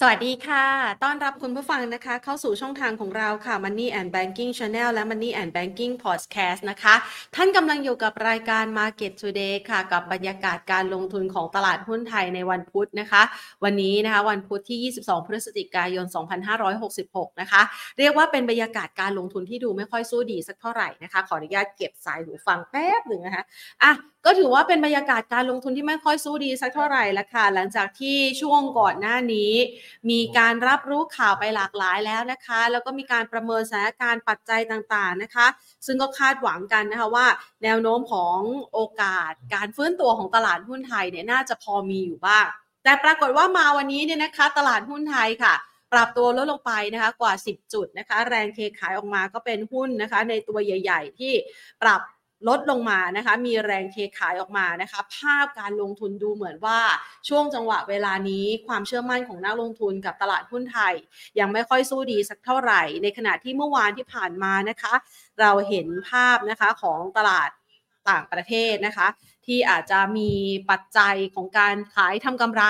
สวัสดีค่ะ ต้อนรับคุณผู้ฟังนะคะ เข้าสู่ช่องทางของเราค่ะ Money and Banking Channel และ Money and Banking Podcast นะคะ ท่านกำลังอยู่กับรายการ Market Today ค่ะ กับบรรยากาศการลงทุนของตลาดหุ้นไทยในวันพุธนะคะ วันนี้นะคะ วันพุธที่ 22 พฤศจิกายน 2566 นะคะ เรียกว่าเป็นบรรยากาศการลงทุนที่ดูไม่ค่อยสู้ดีสักเท่าไหร่นะคะ ขออนุญาตเก็บสายหูฟังแป๊บหนึ่งนะคะอะ ก็ถือว่าเป็นบรรยากาศการลงทุนที่ไม่ค่อยสู้ดีสักเท่าไหร่ละค่ะ หลังจากที่ช่วงก่อนหน้านี้ มีการรับรู้ข่าวไปหลากหลายแล้วนะคะ แล้วก็มีการประเมินสถานการณ์ปัจจัยต่างๆนะคะ ซึ่งก็คาดหวังกันนะคะว่า แนวโน้มของโอกาสการฟื้นตัวของตลาดหุ้นไทยเนี่ยน่าจะพอมีอยู่บ้าง แต่ปรากฏว่ามาวันนี้เนี่ยนะคะ ตลาดหุ้นไทยค่ะปรับตัวลดลงไปนะคะกว่า 10 จุดนะคะ แรงเทขายออกมาก็เป็นหุ้นนะคะ ในตัวใหญ่ ๆ ที่ปรับ ลดลงมานะคะมีแรงเทขายออกมานะคะ ภาพการลงทุนดูเหมือนว่าช่วงจังหวะเวลานี้ความเชื่อมั่นของนักลงทุนกับตลาดหุ้นไทย ยังไม่ค่อยสู้ดีสักเท่าไหร่ ในขณะที่เมื่อวานที่ผ่านมานะคะ เราเห็นภาพนะคะของตลาดต่างประเทศนะคะ ที่อาจจะมีปัจจัยของการขายทำกำไร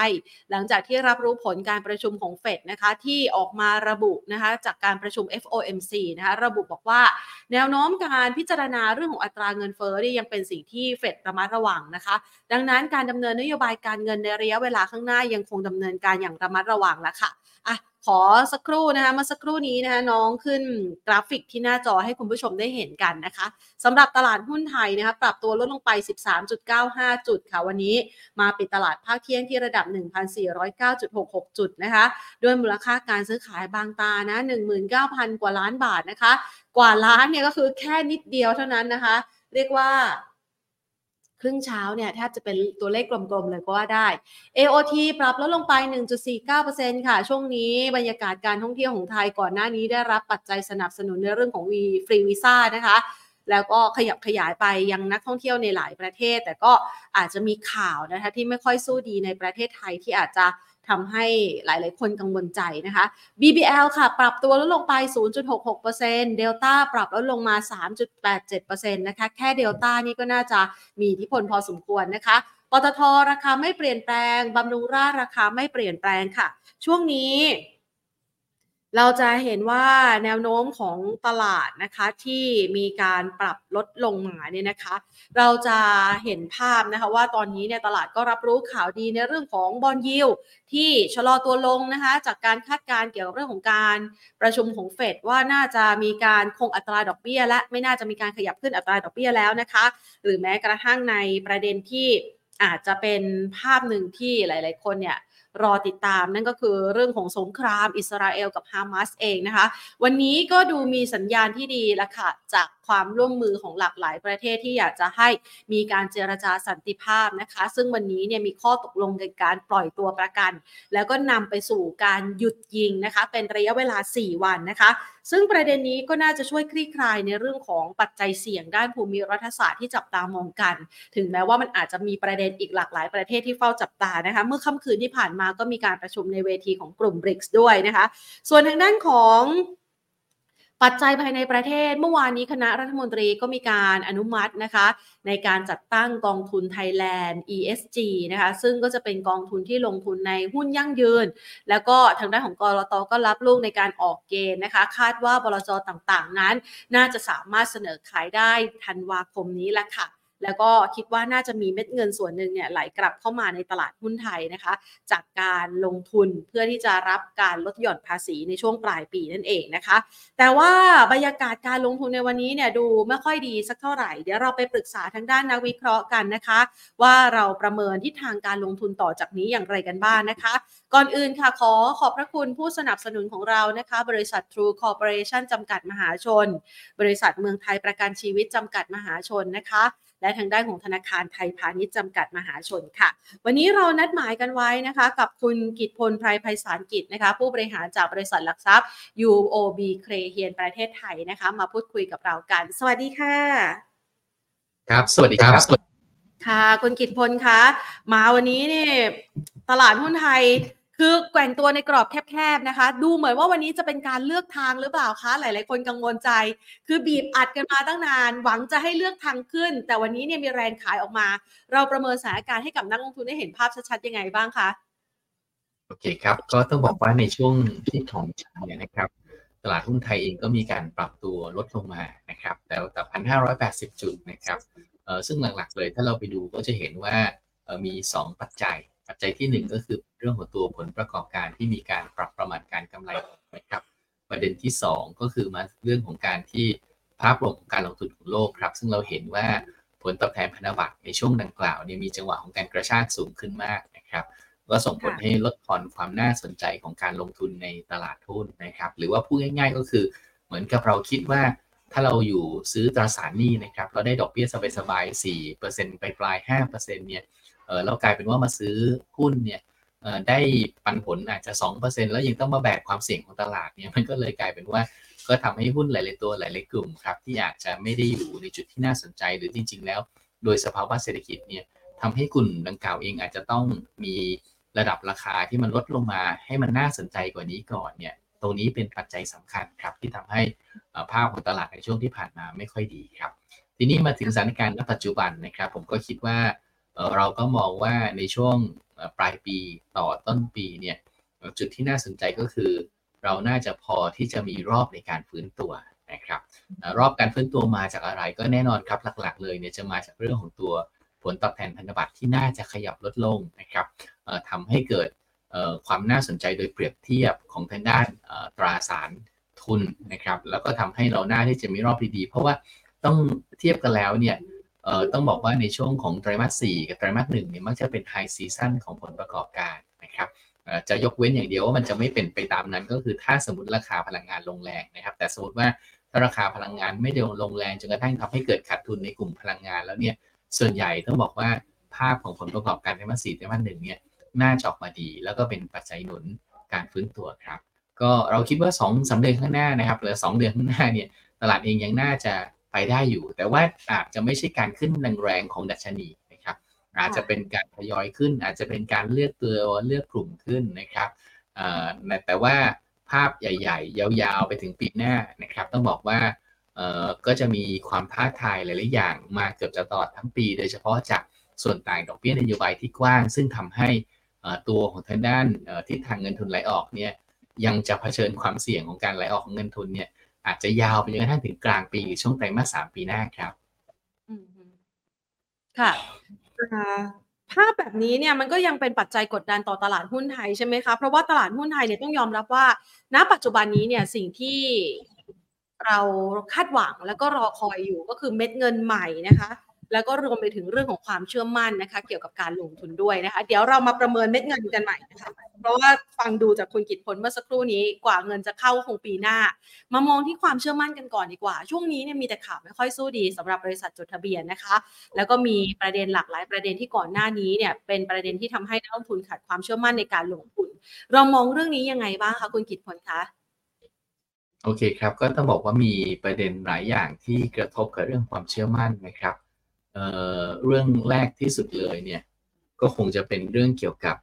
หลังจากที่รับรู้ผลการประชุมของเฟดนะคะที่ออกมาระบุนะคะจากการประชุม FOMC นะคะระบุบอกว่า แนวโน้มการพิจารณาเรื่องของอัตราเงินเฟ้อนี่ยังเป็นสิ่งที่เฟดระมัดระวังนะคะ ดังนั้นการดำเนินนโยบายการเงินในระยะเวลาข้างหน้ายังคงดำเนินการอย่างระมัดระวังแล้วค่ะ ขอสักครู่นะคะเมื่อสักครู่นี้นะคะน้องขึ้นกราฟิกที่หน้าจอให้คุณผู้ชมได้เห็นกันนะคะสำหรับตลาดหุ้นไทยนะคะปรับตัวลดลงไป 13.95 จุดค่ะวันนี้มาปิดตลาดภาคเที่ยงที่ระดับ 1,409.66 จุดนะคะด้วยมูลค่าการซื้อขายบางตานะ 19,000 กว่าล้านบาทนะคะ กว่าล้านเนี่ยก็คือแค่นิดเดียวเท่านั้นนะคะ เรียกว่า รึ่งเช้าเนี่ยแทบจะเป็นตัวเลขกลมๆเลยก็ว่าได้ AOT ปรับลดลงไป 1.49%ค่ะ ช่วงนี้บรรยากาศการท่องเที่ยวของไทยก่อนหน้านี้ได้รับปัจจัยสนับสนุนในเรื่องของวีฟรีวีซ่านะคะแล้วก็ขยับขยายไปยังนักท่องเที่ยวในหลายประเทศ แต่ก็อาจจะมีข่าวนะคะที่ไม่ค่อยสู้ดีในประเทศไทยที่อาจจะ ทำให้หลาย ๆ คนกังวลใจนะคะ BBL ค่ะ ปรับตัวลดลงไป 0.66%เดลต้าปรับลดลงมา 3.87%นะคะ แค่เดลต้านี่ก็น่าจะมีอิทธิพลพอสมควรนะคะปตทราคาไม่เปลี่ยนแปลงบำรุงราราคาไม่เปลี่ยนแปลงค่ะ ช่วงนี้ เราจะเห็นว่าแนวโน้มของตลาดนะคะที่มีการปรับลดลงมาเนี่ยนะคะ เราจะเห็นภาพนะคะว่าตอนนี้เนี่ยตลาดก็รับรู้ข่าวดีในเรื่องของบอลยิวที่ชะลอตัวลงนะคะจากการคาดการณ์เกี่ยวกับเรื่องของการประชุมของเฟดว่าน่าจะมีการคงอัตราดอกเบี้ย และไม่น่าจะมีการขยับขึ้นอัตราดอกเบี้ยแล้วนะคะ หรือแม้กระทั่งในประเด็นที่อาจจะเป็นภาพหนึ่งที่หลาย ๆ คนเนี่ย รอติดตามนั่นก็คือเรื่องของสงครามอิสราเอลกับฮามาสเองนะคะ วันนี้ก็ดูมีสัญญาณที่ดีละค่ะจากความร่วมมือของหลากหลายประเทศที่อยากจะให้มีการเจรจาสันติภาพนะคะ ซึ่งวันนี้เนี่ยมีข้อตกลงในการปล่อยตัวประกัน แล้วก็นำไปสู่การหยุดยิงนะคะ เป็นระยะเวลา 4 วันนะคะ ซึ่งประเด็นนี้ก็น่าจะช่วยคลี่คลายในเรื่องของปัจจัยเสี่ยงด้านภูมิรัฐศาสตร์ที่จับตามองกัน ถึงแม้ว่ามันอาจจะมีประเด็นอีกหลากหลายประเทศที่เฝ้าจับตานะคะ เมื่อค่ำคืนที่ผ่านมาก็มีการประชุมในเวทีของกลุ่ม BRICS ด้วยนะคะ ส่วนทางด้านของ ปัจจัยภายในประเทศเมื่อวานนี้คณะรัฐมนตรีก็มีการอนุมัตินะคะ ในการจัดตั้งกองทุนไทยแลนด์ ESG นะคะซึ่งก็จะเป็นกองทุนที่ลงทุนในหุ้นยั่งยืน แล้วก็ทางด้านของกรตก็รับลูกในการออกเกณฑ์นะคะ คาดว่าบลจต่างๆ นั้น น่าจะสามารถเสนอขายได้ธันวาคมนี้แหละค่ะ แล้วก็คิดว่าน่าจะมีเม็ดเงินส่วนหนึ่งเนี่ยไหลกลับเข้ามาในตลาดหุ้นไทยนะคะ จากการลงทุนเพื่อที่จะรับการลดหย่อนภาษีในช่วงปลายปีนั่นเองนะคะ แต่ว่าบรรยากาศการลงทุนในวันนี้เนี่ยดูไม่ค่อยดีสักเท่าไหร่ เดี๋ยวเราไปปรึกษาทางด้านนักวิเคราะห์กันนะคะ ว่าเราประเมินทิศทางการลงทุนต่อจากนี้อย่างไรกันบ้างนนะคะ ก่อนอื่นค่ะขอขอบพระคุณผู้สนับสนุนของเรานะคะ บริษัท True Corporation จำกัดมหาชน บริษัทเมืองไทยประกันชีวิตจำกัดมหาชนนะคะ และทางด้านของธนาคารไทยพาณิชย์จำกัดมหาชนค่ะ วันนี้เรานัดหมายกันไว้นะคะ กับคุณกิตพลไพรไพศาลกิจนะคะ ผู้บริหารจากบริษัทหลักทรัพย์ UOB เครเฮียนประเทศไทยนะคะ มาพูดคุยกับเรากัน สวัสดีค่ะ ครับ สวัสดีครับค่ะคุณกิตพลคะมาวันนี้เนี่ยตลาดหุ้นไทย คือแกว่งตัวในกรอบแคบๆนะคะ ดูเหมือนว่าวันนี้จะเป็นการเลือกทางหรือเปล่าคะ หลายๆ คนกังวลใจ คือบีบอัดกันมาตั้งนาน หวังจะให้เลือกทางขึ้น แต่วันนี้เนี่ยมีแรงขายออกมา เราประเมินสถานการณ์ให้กับนักลงทุนได้เห็นภาพชัดๆยังไงบ้างคะโอเคครับ ก็ต้องบอกว่าในช่วงที่ของเนี่ยนะครับ ตลาดหุ้นไทยเองก็มีการปรับตัวลดลงมานะครับแต่แต่พันห้าร้อยแปดสิบจุดนะครับเอ่อซึ่งหลักๆเลยถ้าเราไปดูก็จะเห็นว่าเอ่อมี 2 ปัจจัย ปัจจัยที่ 1 ก็คือเรื่องของตัวผลประกอบการที่มีการปรับประมาณการกำไรนะครับ ประเด็นที่ 2 ก็คือมาเรื่องของการที่ภาพรวมของการลงทุนของโลกครับ ซึ่งเราเห็นว่าผลตอบแทนพันธบัตรในช่วงดังกล่าวเนี่ยมีจังหวะของการกระชากสูงขึ้นมากนะครับก็ส่งผลให้ลดทอนความน่าสนใจของการลงทุนในตลาดหุ้นนะครับ หรือว่าพูดง่าย ๆ ก็คือเหมือนกับเราคิดว่าถ้าเราอยู่ซื้อตราสารหนี้นะครับเราได้ดอกเบี้ยสบายๆ4%ไปปลาย5%เนี่ย เออเรากลายเป็นว่ามาซื้อหุ้นเนี่ยได้ปันผลอาจจะ 2%แล้วยังต้องมาแบกความเสี่ยงของตลาดเนี่ยมันก็เลยกลายเป็นว่าก็ทำให้หุ้นหลาย ๆ ตัวหลาย ๆ กลุ่มครับที่อาจจะไม่ได้อยู่ในจุดที่น่าสนใจหรือจริง ๆ แล้ว โดยสภาวะเศรษฐกิจเนี่ยทำให้กลุ่มดังกล่าวเองอาจจะต้องมีระดับราคาที่มันลดลงมาให้มันน่าสนใจกว่านี้ก่อนเนี่ยตรงนี้เป็นปัจจัยสำคัญครับที่ทำให้ภาพของตลาดในช่วงที่ผ่านมาไม่ค่อยดีครับ ทีนี้มาถึงสถานการณ์ณปัจจุบันนะครับ ผมก็คิดว่า เราก็มองว่าในช่วงปลายปีต่อต้นปีเนี่ยจุดที่น่าสนใจก็คือ เราน่าจะพอที่จะมีรอบในการฟื้นตัวนะครับรอบการฟื้นตัวมาจากอะไรก็แน่นอนครับหลักๆ เลยเนี่ยจะมาจากเรื่องของตัวผลตอบแทนพันธบัตรที่น่าจะขยับลดลงนะครับทำให้เกิดความน่าสนใจโดยเปรียบเทียบของทางด้านตราสารทุนนะครับ แล้วก็ทำให้เราหน้าที่จะมีรอบดีๆเพราะว่าต้องเทียบกันแล้วเนี่ย ต้องบอกว่าในช่วงของไตรมาส4กับไตรมาส1เนี่ยมักจะเป็นไฮซีซั่นของผลประกอบการนะครับจะยกเว้นอย่างเดียวว่ามันจะไม่เป็นไปตามนั้นก็คือถ้าสมมติราคาพลังงานลงแรงนะครับ แต่สมมติว่าถ้าราคาพลังงานไม่ได้ลงแรงจนกระทั่งทำให้เกิดขาดทุนในกลุ่มพลังงานแล้วเนี่ยส่วนใหญ่ต้องบอกว่าภาพของผลประกอบการไตรมาส4ไตรมาส1เนี่ยน่าจะออกมาดี แล้วก็เป็นปัจจัยหนุนการฟื้นตัวครับ ก็เราคิดว่า2อสเดือนข้างหน้านะครับหรือ 2 เดือนข้างหน้าเนี่ยตลาดเองยังน่าจะ ไปได้อยู่ แต่ว่าอาจจะไม่ใช่การขึ้นแรงๆของดัชนีนะครับอาจจะเป็นการทยอยขึ้น อาจจะเป็นการเลือกตัวเลือกกลุ่มขึ้นนะครับแต่ว่าภาพใหญ่ ๆ ยาวๆไปถึงปีหน้านะครับ ต้องบอกว่าก็จะมีความท้าทายหลายๆอย่างมาเกือบจะตลอดทั้งปี โดยเฉพาะจากส่วนต่างดอกเบี้ยนโยบายที่กว้าง ซึ่งทำให้ตัวของทางด้านทิศทางเงินทุนไหลออกเนี่ยยังจะเผชิญความเสี่ยงของการไหลออกของเงินทุนเนี่ย อาจจะยาวไปจนกระทั่งถึงกลางปีหรือช่วงไตรมาสสามปีหน้าครับค่ะภาพแบบนี้เนี่ยมันก็ยังเป็นปัจจัยกดดันต่อตลาดหุ้นไทยใช่ไหมคะ เพราะว่าตลาดหุ้นไทยเนี่ยต้องยอมรับว่า ณ ปัจจุบันนี้เนี่ยสิ่งที่เราคาดหวังแล้วก็รอคอยอยู่ก็คือเม็ดเงินใหม่นะคะ แล้วก็รวมไปถึงเรื่องของความเชื่อมั่นนะคะ เกี่ยวกับการลงทุนด้วยนะคะ เดี๋ยวเรามาประเมินเม็ดเงินกันใหม่นะคะเพราะว่าฟังดูจากคุณกิตพลเมื่อสักครู่นี้กว่าเงินจะเข้าคงปีหน้า มามองที่ความเชื่อมั่นกันก่อนดีกว่า ช่วงนี้เนี่ยมีแต่ข่าวไม่ค่อยสู้ดีสำหรับบริษัทจดทะเบียนนะคะ แล้วก็มีประเด็นหลากหลายประเด็นที่ก่อนหน้านี้เนี่ยเป็นประเด็นที่ทำให้นักลงทุนขาดความเชื่อมั่นในการลงทุน เรามองเรื่องนี้ยังไงบ้างคะคุณกิตพลคะโอเคครับ ก็ต้องบอกว่ามีประเด็นหลายอย่างที่กระทบกับเรื่องความเชื่อมั่นนะครับ เเรื่องแรกที่สุดเลยเนี่ยก็คงจะเป็นเรื่องเกี่ยวกับ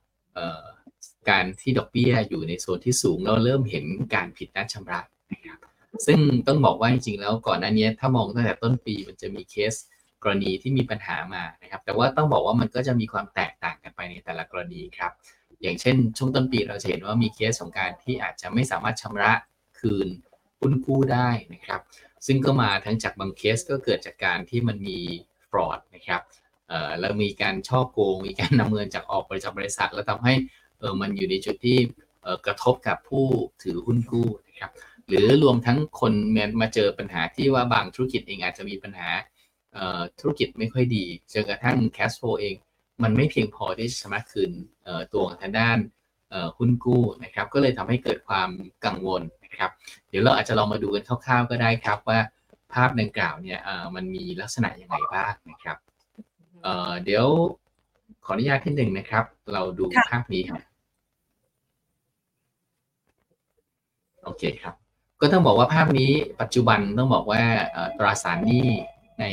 การที่ดอกเบี้ยอยู่ในโซนที่สูงเราเริ่มเห็นการผิดนัดชำระนะครับซึ่งต้องบอกว่าจริงๆแล้วก่อนหน้านี้ถ้ามองตั้งแต่ต้นปีมันจะมีเคสกรณีที่มีปัญหามานะครับ แต่ว่าต้องบอกว่ามันก็จะมีความแตกต่างกันไปในแต่ละกรณีครับ อย่างเช่น ช่วงต้นปีเราจะเห็นว่ามีเคสของการที่อาจจะไม่สามารถชำระคืนหุ้นกู้ได้นะครับ ซึ่งก็มาทั้งจากบางเคสก็เกิดจากการที่มันมี ฟรอดนะครับแล้วมีการช่อโกง มีการนำเงินจากออกบริษัทบริษัท แล้วทำให้เออมันอยู่ในจุดที่กระทบกับผู้ถือหุ้นกู้นะครับหรือรวมทั้งคนมาเจอปัญหาที่ว่าบางธุรกิจเองอาจจะมีปัญหาธุรกิจไม่ค่อยดีจนกระทั่งแคสโฟเอง มันไม่เพียงพอที่จะสามารถคืนตัวทางด้านหุ้นกู้นะครับ ก็เลยทำให้เกิดความกังวลนะครับ เดี๋ยวเราอาจจะลองมาดูกันคร่าวๆก็ได้ครับว่า ภาพดังกล่าวเนี่ยมันมีลักษณะยังไงบ้างนะครับเดี๋ยวขออนุญาตที่หนึ่งนะครับ เราดูภาพนี้ครับโอเคครับ ก็ต้องบอกว่าภาพนี้ปัจจุบันต้องบอกว่าตราสารหนี้ใน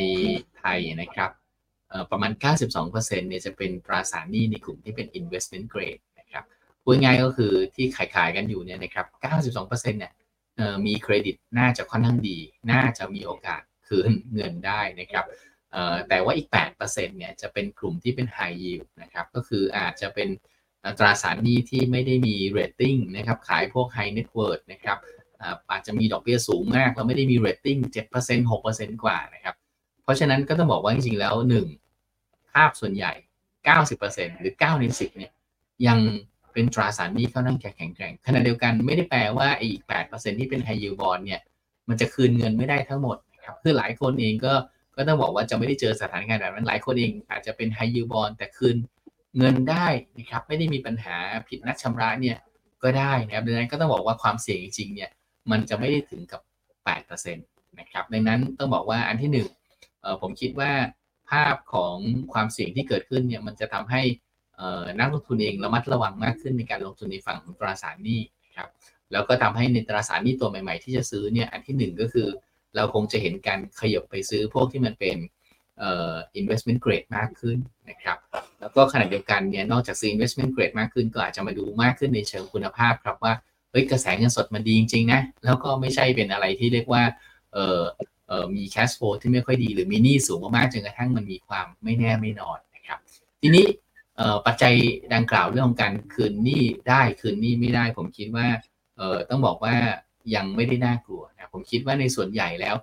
ไทยนะครับประมาณ 92%เนี่ยจะเป็นตราสารหนี้ในกลุ่มที่เป็น investment grade นะครับพูดง่ายก็คือที่ขายๆกันอยู่เนี่ยนะครับ 92%เนี่ย มีเครดิตน่าจะค่อนข้างดี น่าจะมีโอกาสคืนเงินได้นะครับแต่ว่าอีก 8%เนี่ยจะเป็นกลุ่มที่เป็น high yield นะครับ ก็คืออาจจะเป็นตราสารหนี้ที่ไม่ได้มีเรตติ้งนะครับ ขายพวก High Net Worth นะครับอาจจะมีดอกเบี้ยสูงมากแล้วไม่ได้มีเรตติ้ง 7% 6%กว่านะครับ เพราะฉะนั้นก็ต้องบอกว่าจริงๆ แล้ว 1 ภาพส่วนใหญ่ 90%หรือ9ใน10เนี่ยยัง เป็นตราสารหนี้เขานั่งแข็งแกร่งขณะเดียวกันไม่ได้แปลว่าอีก8%ที่เป็น High Yield Bond เนี่ยมันจะคืนเงินไม่ได้ทั้งหมดนะครับคือหลายคนเองก็ก็ต้องบอกว่าจะไม่ได้เจอสถานการณ์แบบนั้นหลายคนเองอาจจะเป็น High Yield Bond แต่คืนเงินได้นะครับไม่ได้มีปัญหาผิดนัดชำระเนี่ยก็ได้นะครับดังนั้นก็ต้องบอกว่าความเสี่ยงจริงๆเนี่ยมันจะไม่ได้ถึงกับ 8%นะครับดังนั้นต้องบอกว่าอันที่1ผมคิดว่าภาพของความเสี่ยงที่เกิดขึ้นเนี่ยมันจะทำให้ นักลงทุนเองระมัดระวังมากขึ้นในการลงทุนในฝั่งตราสารหนี้ครับแล้วก็ทำให้ในตราสารหนี้ตัวใหม่ ๆ ที่จะซื้อเนี่ยอันที่ 1 ก็คือ เราคงจะเห็นการขยบไปซื้อพวกที่มันเป็นเอ่อ investment grade มากขึ้นนะครับแล้วก็ขณะเดียวกันเนี่ยนอกจากซื้อ investment grade มากขึ้น ก็อาจจะมาดูมากขึ้นในเชิงคุณภาพครับว่าเฮ้ยกระแสเงินสดมันดีจริงๆนะแล้วก็ไม่ใช่เป็นอะไรที่เรียกว่าเออเออมี cash flow ที่ไม่ค่อยดีหรือมีหนี้สูงมากๆจนกระทั่งมันมีความไม่แน่ไม่นอนนะครับทีนี้ ปัจจัยดังกล่าวเรื่องของการคืนหนี้ได้คืนหนี้ไม่ได้ ผมคิดว่าเออต้องบอกว่ายังไม่ได้น่ากลัวนะผมคิดว่าในส่วนใหญ่แล้ว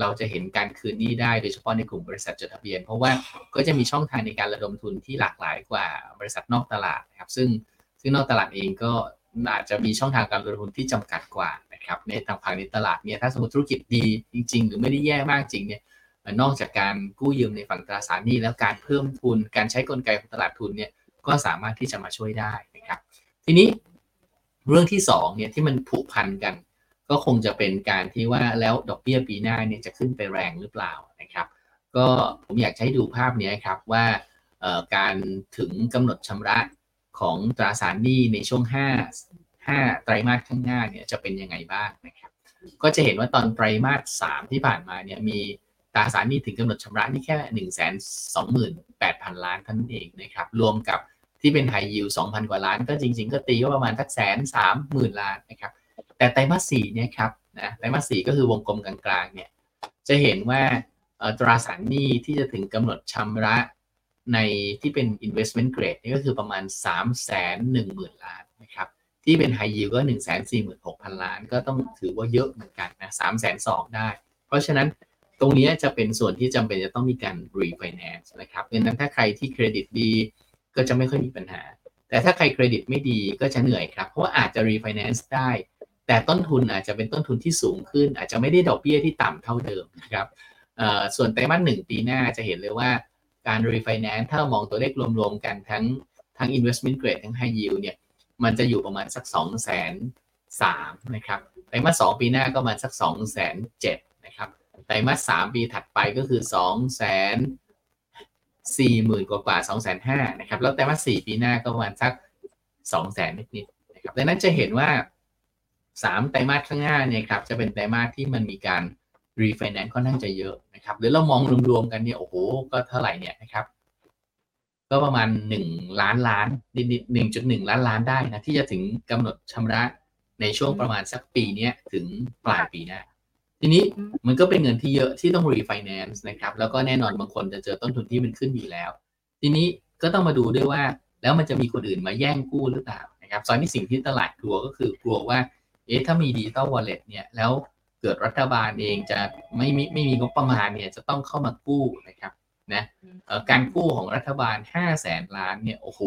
เราจะเห็นการคืนหนี้ได้โดยเฉพาะในกลุ่มบริษัทจดทะเบียน เพราะว่าก็จะมีช่องทางในการระดมทุนที่หลากหลายกว่าบริษัทนอกตลาดนะครับซึ่งซึ่งนอกตลาดเองก็อาจจะมีช่องทางการระดมทุนที่จำกัดกว่านะครับในทางฝั่งในตลาดเนี่ยถ้าสมมติธุรกิจดีจริง ๆ หรือไม่ได้แย่มากจริงเนี่ย นอกจากการกู้ยืมในฝั่งตราสารหนี้แล้วการเพิ่มทุนการใช้กลไกของตลาดทุนเนี่ยก็สามารถที่จะมาช่วยได้นะครับทีนี้เรื่องที่2เนี่ยที่มันผูกพันกัน ก็คงจะเป็นการที่ว่าแล้วดอกเบี้ยปีหน้าเนี่ยจะขึ้นไปแรงหรือเปล่านะครับ ก็ผมอยากให้ดูภาพนี้ครับว่าการถึงกำหนดชำระของตราสารหนี้ในช่วง 5 5 ไตรมาสข้างหน้าเนี่ยจะเป็นยังไงบ้างนะครับ ก็จะเห็นว่าตอนไตรมาส 3 ที่ผ่านมาเนี่ยมี ตราสารหนี้ถึงกำหนดชำระนี่แค่1 2 8 0 0 0ล้านเท่านั้นเองนะครับ รวมกับที่เป็นไฮยิว2,000กว่าล้าน ก็จริง ๆ ก็ตีว่าประมาณทักแสนสามหมื่นล้านนะครับ แต่ไตรมาสสี่เนี่ยครับนะไตรมาสสี่ก็คือวงกลมกลางๆเนี่ยจะเห็นว่าตราสารหนี้ที่จะถึงกำหนดชำระในที่เป็น investment grade นี่ก็คือประมาณ 3 1 0 0 0 0 ล้านนะครับ ที่เป็น high yield ก็ 1 4 6 0 0 0 ล้าน ก็ต้องถือว่าเยอะเหมือนกันนะ3 2 0 0 0ได้ เพราะฉะนั้น ตรงนี้จะเป็นส่วนที่จำเป็นจะต้องมีการ refinance นะครับดังนั้นถ้าใครที่เครดิตดีก็จะไม่ค่อยมีปัญหา แต่ถ้าใครเครดิตไม่ดีก็จะเหนื่อยครับ เพราะว่าอาจจะ refinance ได้ แต่ต้นทุนอาจจะเป็นต้นทุนที่สูงขึ้น อาจจะไม่ได้ดอกเบี้ยที่ต่ำเท่าเดิมนะครับส่วนไตรมาสหนึ่งปีหน้าจะเห็นเลยว่าการรีไฟแนนซ์ถ้ามองตัวเลขรวมๆกันทั้งทั้ง investment grade ทั้ง high yield เนี่ยมันจะอยู่ประมาณสักสองแสนสามนะครับไตรมาสสองปีหน้าก็มาสักสองแสนเจ็ด ไตรมาสสามปีถัดไปก็คือสองแสนสี่หมื่นกว่ากว่าสองแสนห้านะครับ แล้วไตรมาสสี่ปีหน้าก็ประมาณสักสองแสนนิดๆนะครับดังนั้นจะเห็นว่าสามไตรมาสข้างหน้าเนี่ยครับจะเป็นไตรมาสที่มันมีการรีไฟแนนซ์ค่อนข้างจะเยอะนะครับหรือเรามองรวมๆกันเนี่ยโอ้โหก็เท่าไหร่เนี่ยนะครับ ก็ประมาณหนึ่งล้านล้านนิดๆหนึ่งจุดหนึ่งล้านล้านได้นะที่จะถึงกำหนดชำระในช่วงประมาณสักปีนี้ถึงปลายปีหน้า ทีนี้มันก็เป็นเงินที่เยอะที่ต้องรีไฟแนนซ์นะครับ แล้วก็แน่นอนบางคนจะเจอต้นทุนที่มันขึ้นอยู่แล้ว ทีนี้ก็ต้องมาดูด้วยว่า แล้วมันจะมีคนอื่นมาแย่งกู้หรือเปล่านะครับตอนนี้สิ่งที่ตลาดกลัวก็คือกลัวว่า เอ๊ะถ้ามี digital wallet เนี่ยแล้วเกิดรัฐบาลเองจะไม่ไม่ไม่มีงบประมาณเนี่ยจะต้องเข้ามากู้นะครับนะการกู้ของรัฐบาล 5 0 0แสนล้านเนี่ยโอ้โห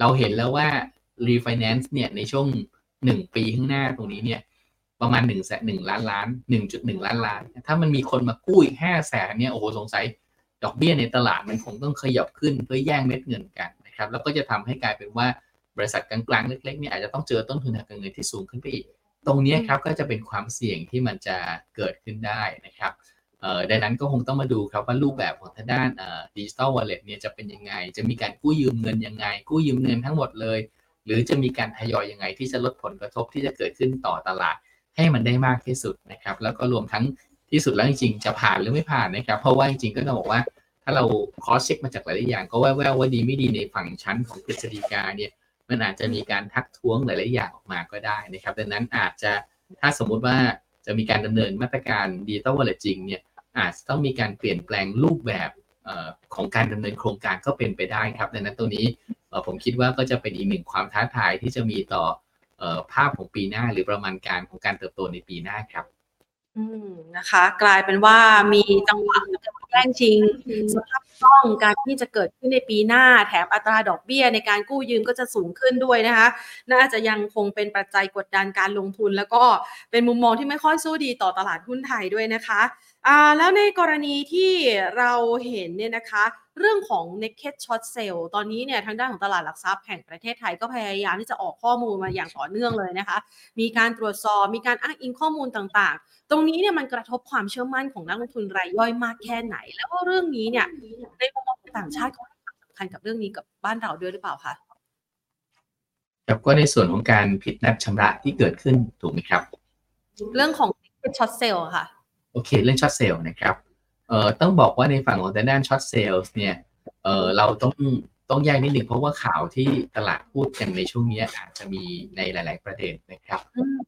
เราเห็นแล้วว่ารีไฟแนนซ์เนี่ยในช่วง 1 ปีข้างหน้าตรงนี้เนี่ย ประมาณ1นึ่งแสนหนึ่งล้านล้าน 1.1 ล้านล้าน ถ้ามันมีคนมากู้อีก5 0 0แสนเนี่ยโอ้โหสงสัยดอกเบี้ยในตลาดมันคงต้องขยับขึ้นเพื่อแย่งเม็ดเงินกันนะครับแล้วก็จะทำให้กลายเป็นว่าบริษัทกลางๆเล็กๆเนี่ยอาจจะต้องเจอต้นทุนทางการเงินที่สูงขึ้นไปอีก ตรงนี้ครับก็จะเป็นความเสี่ยงที่มันจะเกิดขึ้นได้นะครับดังนั้นก็คงต้องมาดูครับว่ารูปแบบของทางด้านดิจิตอลวอลเล็ตเนี่ยจะเป็นยังไง จะมีการกู้ยืมเงินยังไง กู้ยืมเงินทั้งหมดเลย หรือจะมีการทยอยยังไงที่จะลดผลกระทบที่จะเกิดขึ้นต่อตลาด ให้มันได้มากที่สุดนะครับ แล้วก็รวมทั้งที่สุดแล้วจริงๆจะผ่านหรือไม่ผ่านนะครับ เพราะว่าจริงๆก็ต้องบอกว่าถ้าเรา cross check มาจากหลายๆอย่าง ก็แว่วๆว่าดีไม่ดีในฝั่งชั้นของกฤษฎีกาเนี่ยมันอาจจะมีการทักท้วงหลายๆอย่างออกมาก็ได้นะครับ ดังนั้นอาจจะถ้าสมมุติว่าจะมีการดำเนินมาตรการดิจิตอลวอลเล็ตจริงเนี่ยอาจจะต้องมีการเปลี่ยนแปลงรูปแบบของการดำเนินโครงการก็เป็นไปได้ครับ ดังนั้นตัวนี้ผมคิดว่าก็จะเป็นอีกหนึ่งความท้าทายที่จะมีต่อ ภาพของปีหน้าหรือประมาณการของการเติบโตในปีหน้าครับ อืมนะคะ กลายเป็นว่ามีจังหวะแย่งชิงสภาพคล่องการที่จะเกิดขึ้นในปีหน้า แถมอัตราดอกเบี้ยในการกู้ยืมก็จะสูงขึ้นด้วยนะคะ น่าจะยังคงเป็นปัจจัยกดดันการลงทุน แล้วก็เป็นมุมมองที่ไม่ค่อยสู้ดีต่อตลาดหุ้นไทยด้วยนะคะอ่า แล้วในกรณีที่เราเห็นเนี่ยนะคะ เรื่องของ naked short sale ตอนนี้เนี่ยทางด้านของตลาดหลักทรัพย์แห่งประเทศไทยก็พยายามที่จะออกข้อมูลมาอย่างต่อเนื่องเลยนะคะ มีการตรวจสอบ มีการอ้างอิงข้อมูลต่างๆ ตรงนี้เนี่ยมันกระทบความเชื่อมั่นของนักลงทุนรายย่อยมากแค่ไหน แล้วก็เรื่องนี้เนี่ยในมุมมองต่างชาติเขาให้ความสำคัญกับเรื่องนี้กับบ้านเราด้วยหรือเปล่าคะครับก็ในส่วนของการผิดนัดชำระที่เกิดขึ้นถูกไหมครับ เรื่องของ short sale ค่ะ โอเคเรื่อง short sale นะครับเอ่อต้องบอกว่าในฝั่งของด้าน short sale เนี่ยเอ่อเราต้องต้องแยกนิดหนึ่งเพราะว่าข่าวที่ตลาดพูดกันในช่วงนี้อาจจะมีในหลาย ๆ ประเด็นนะครับ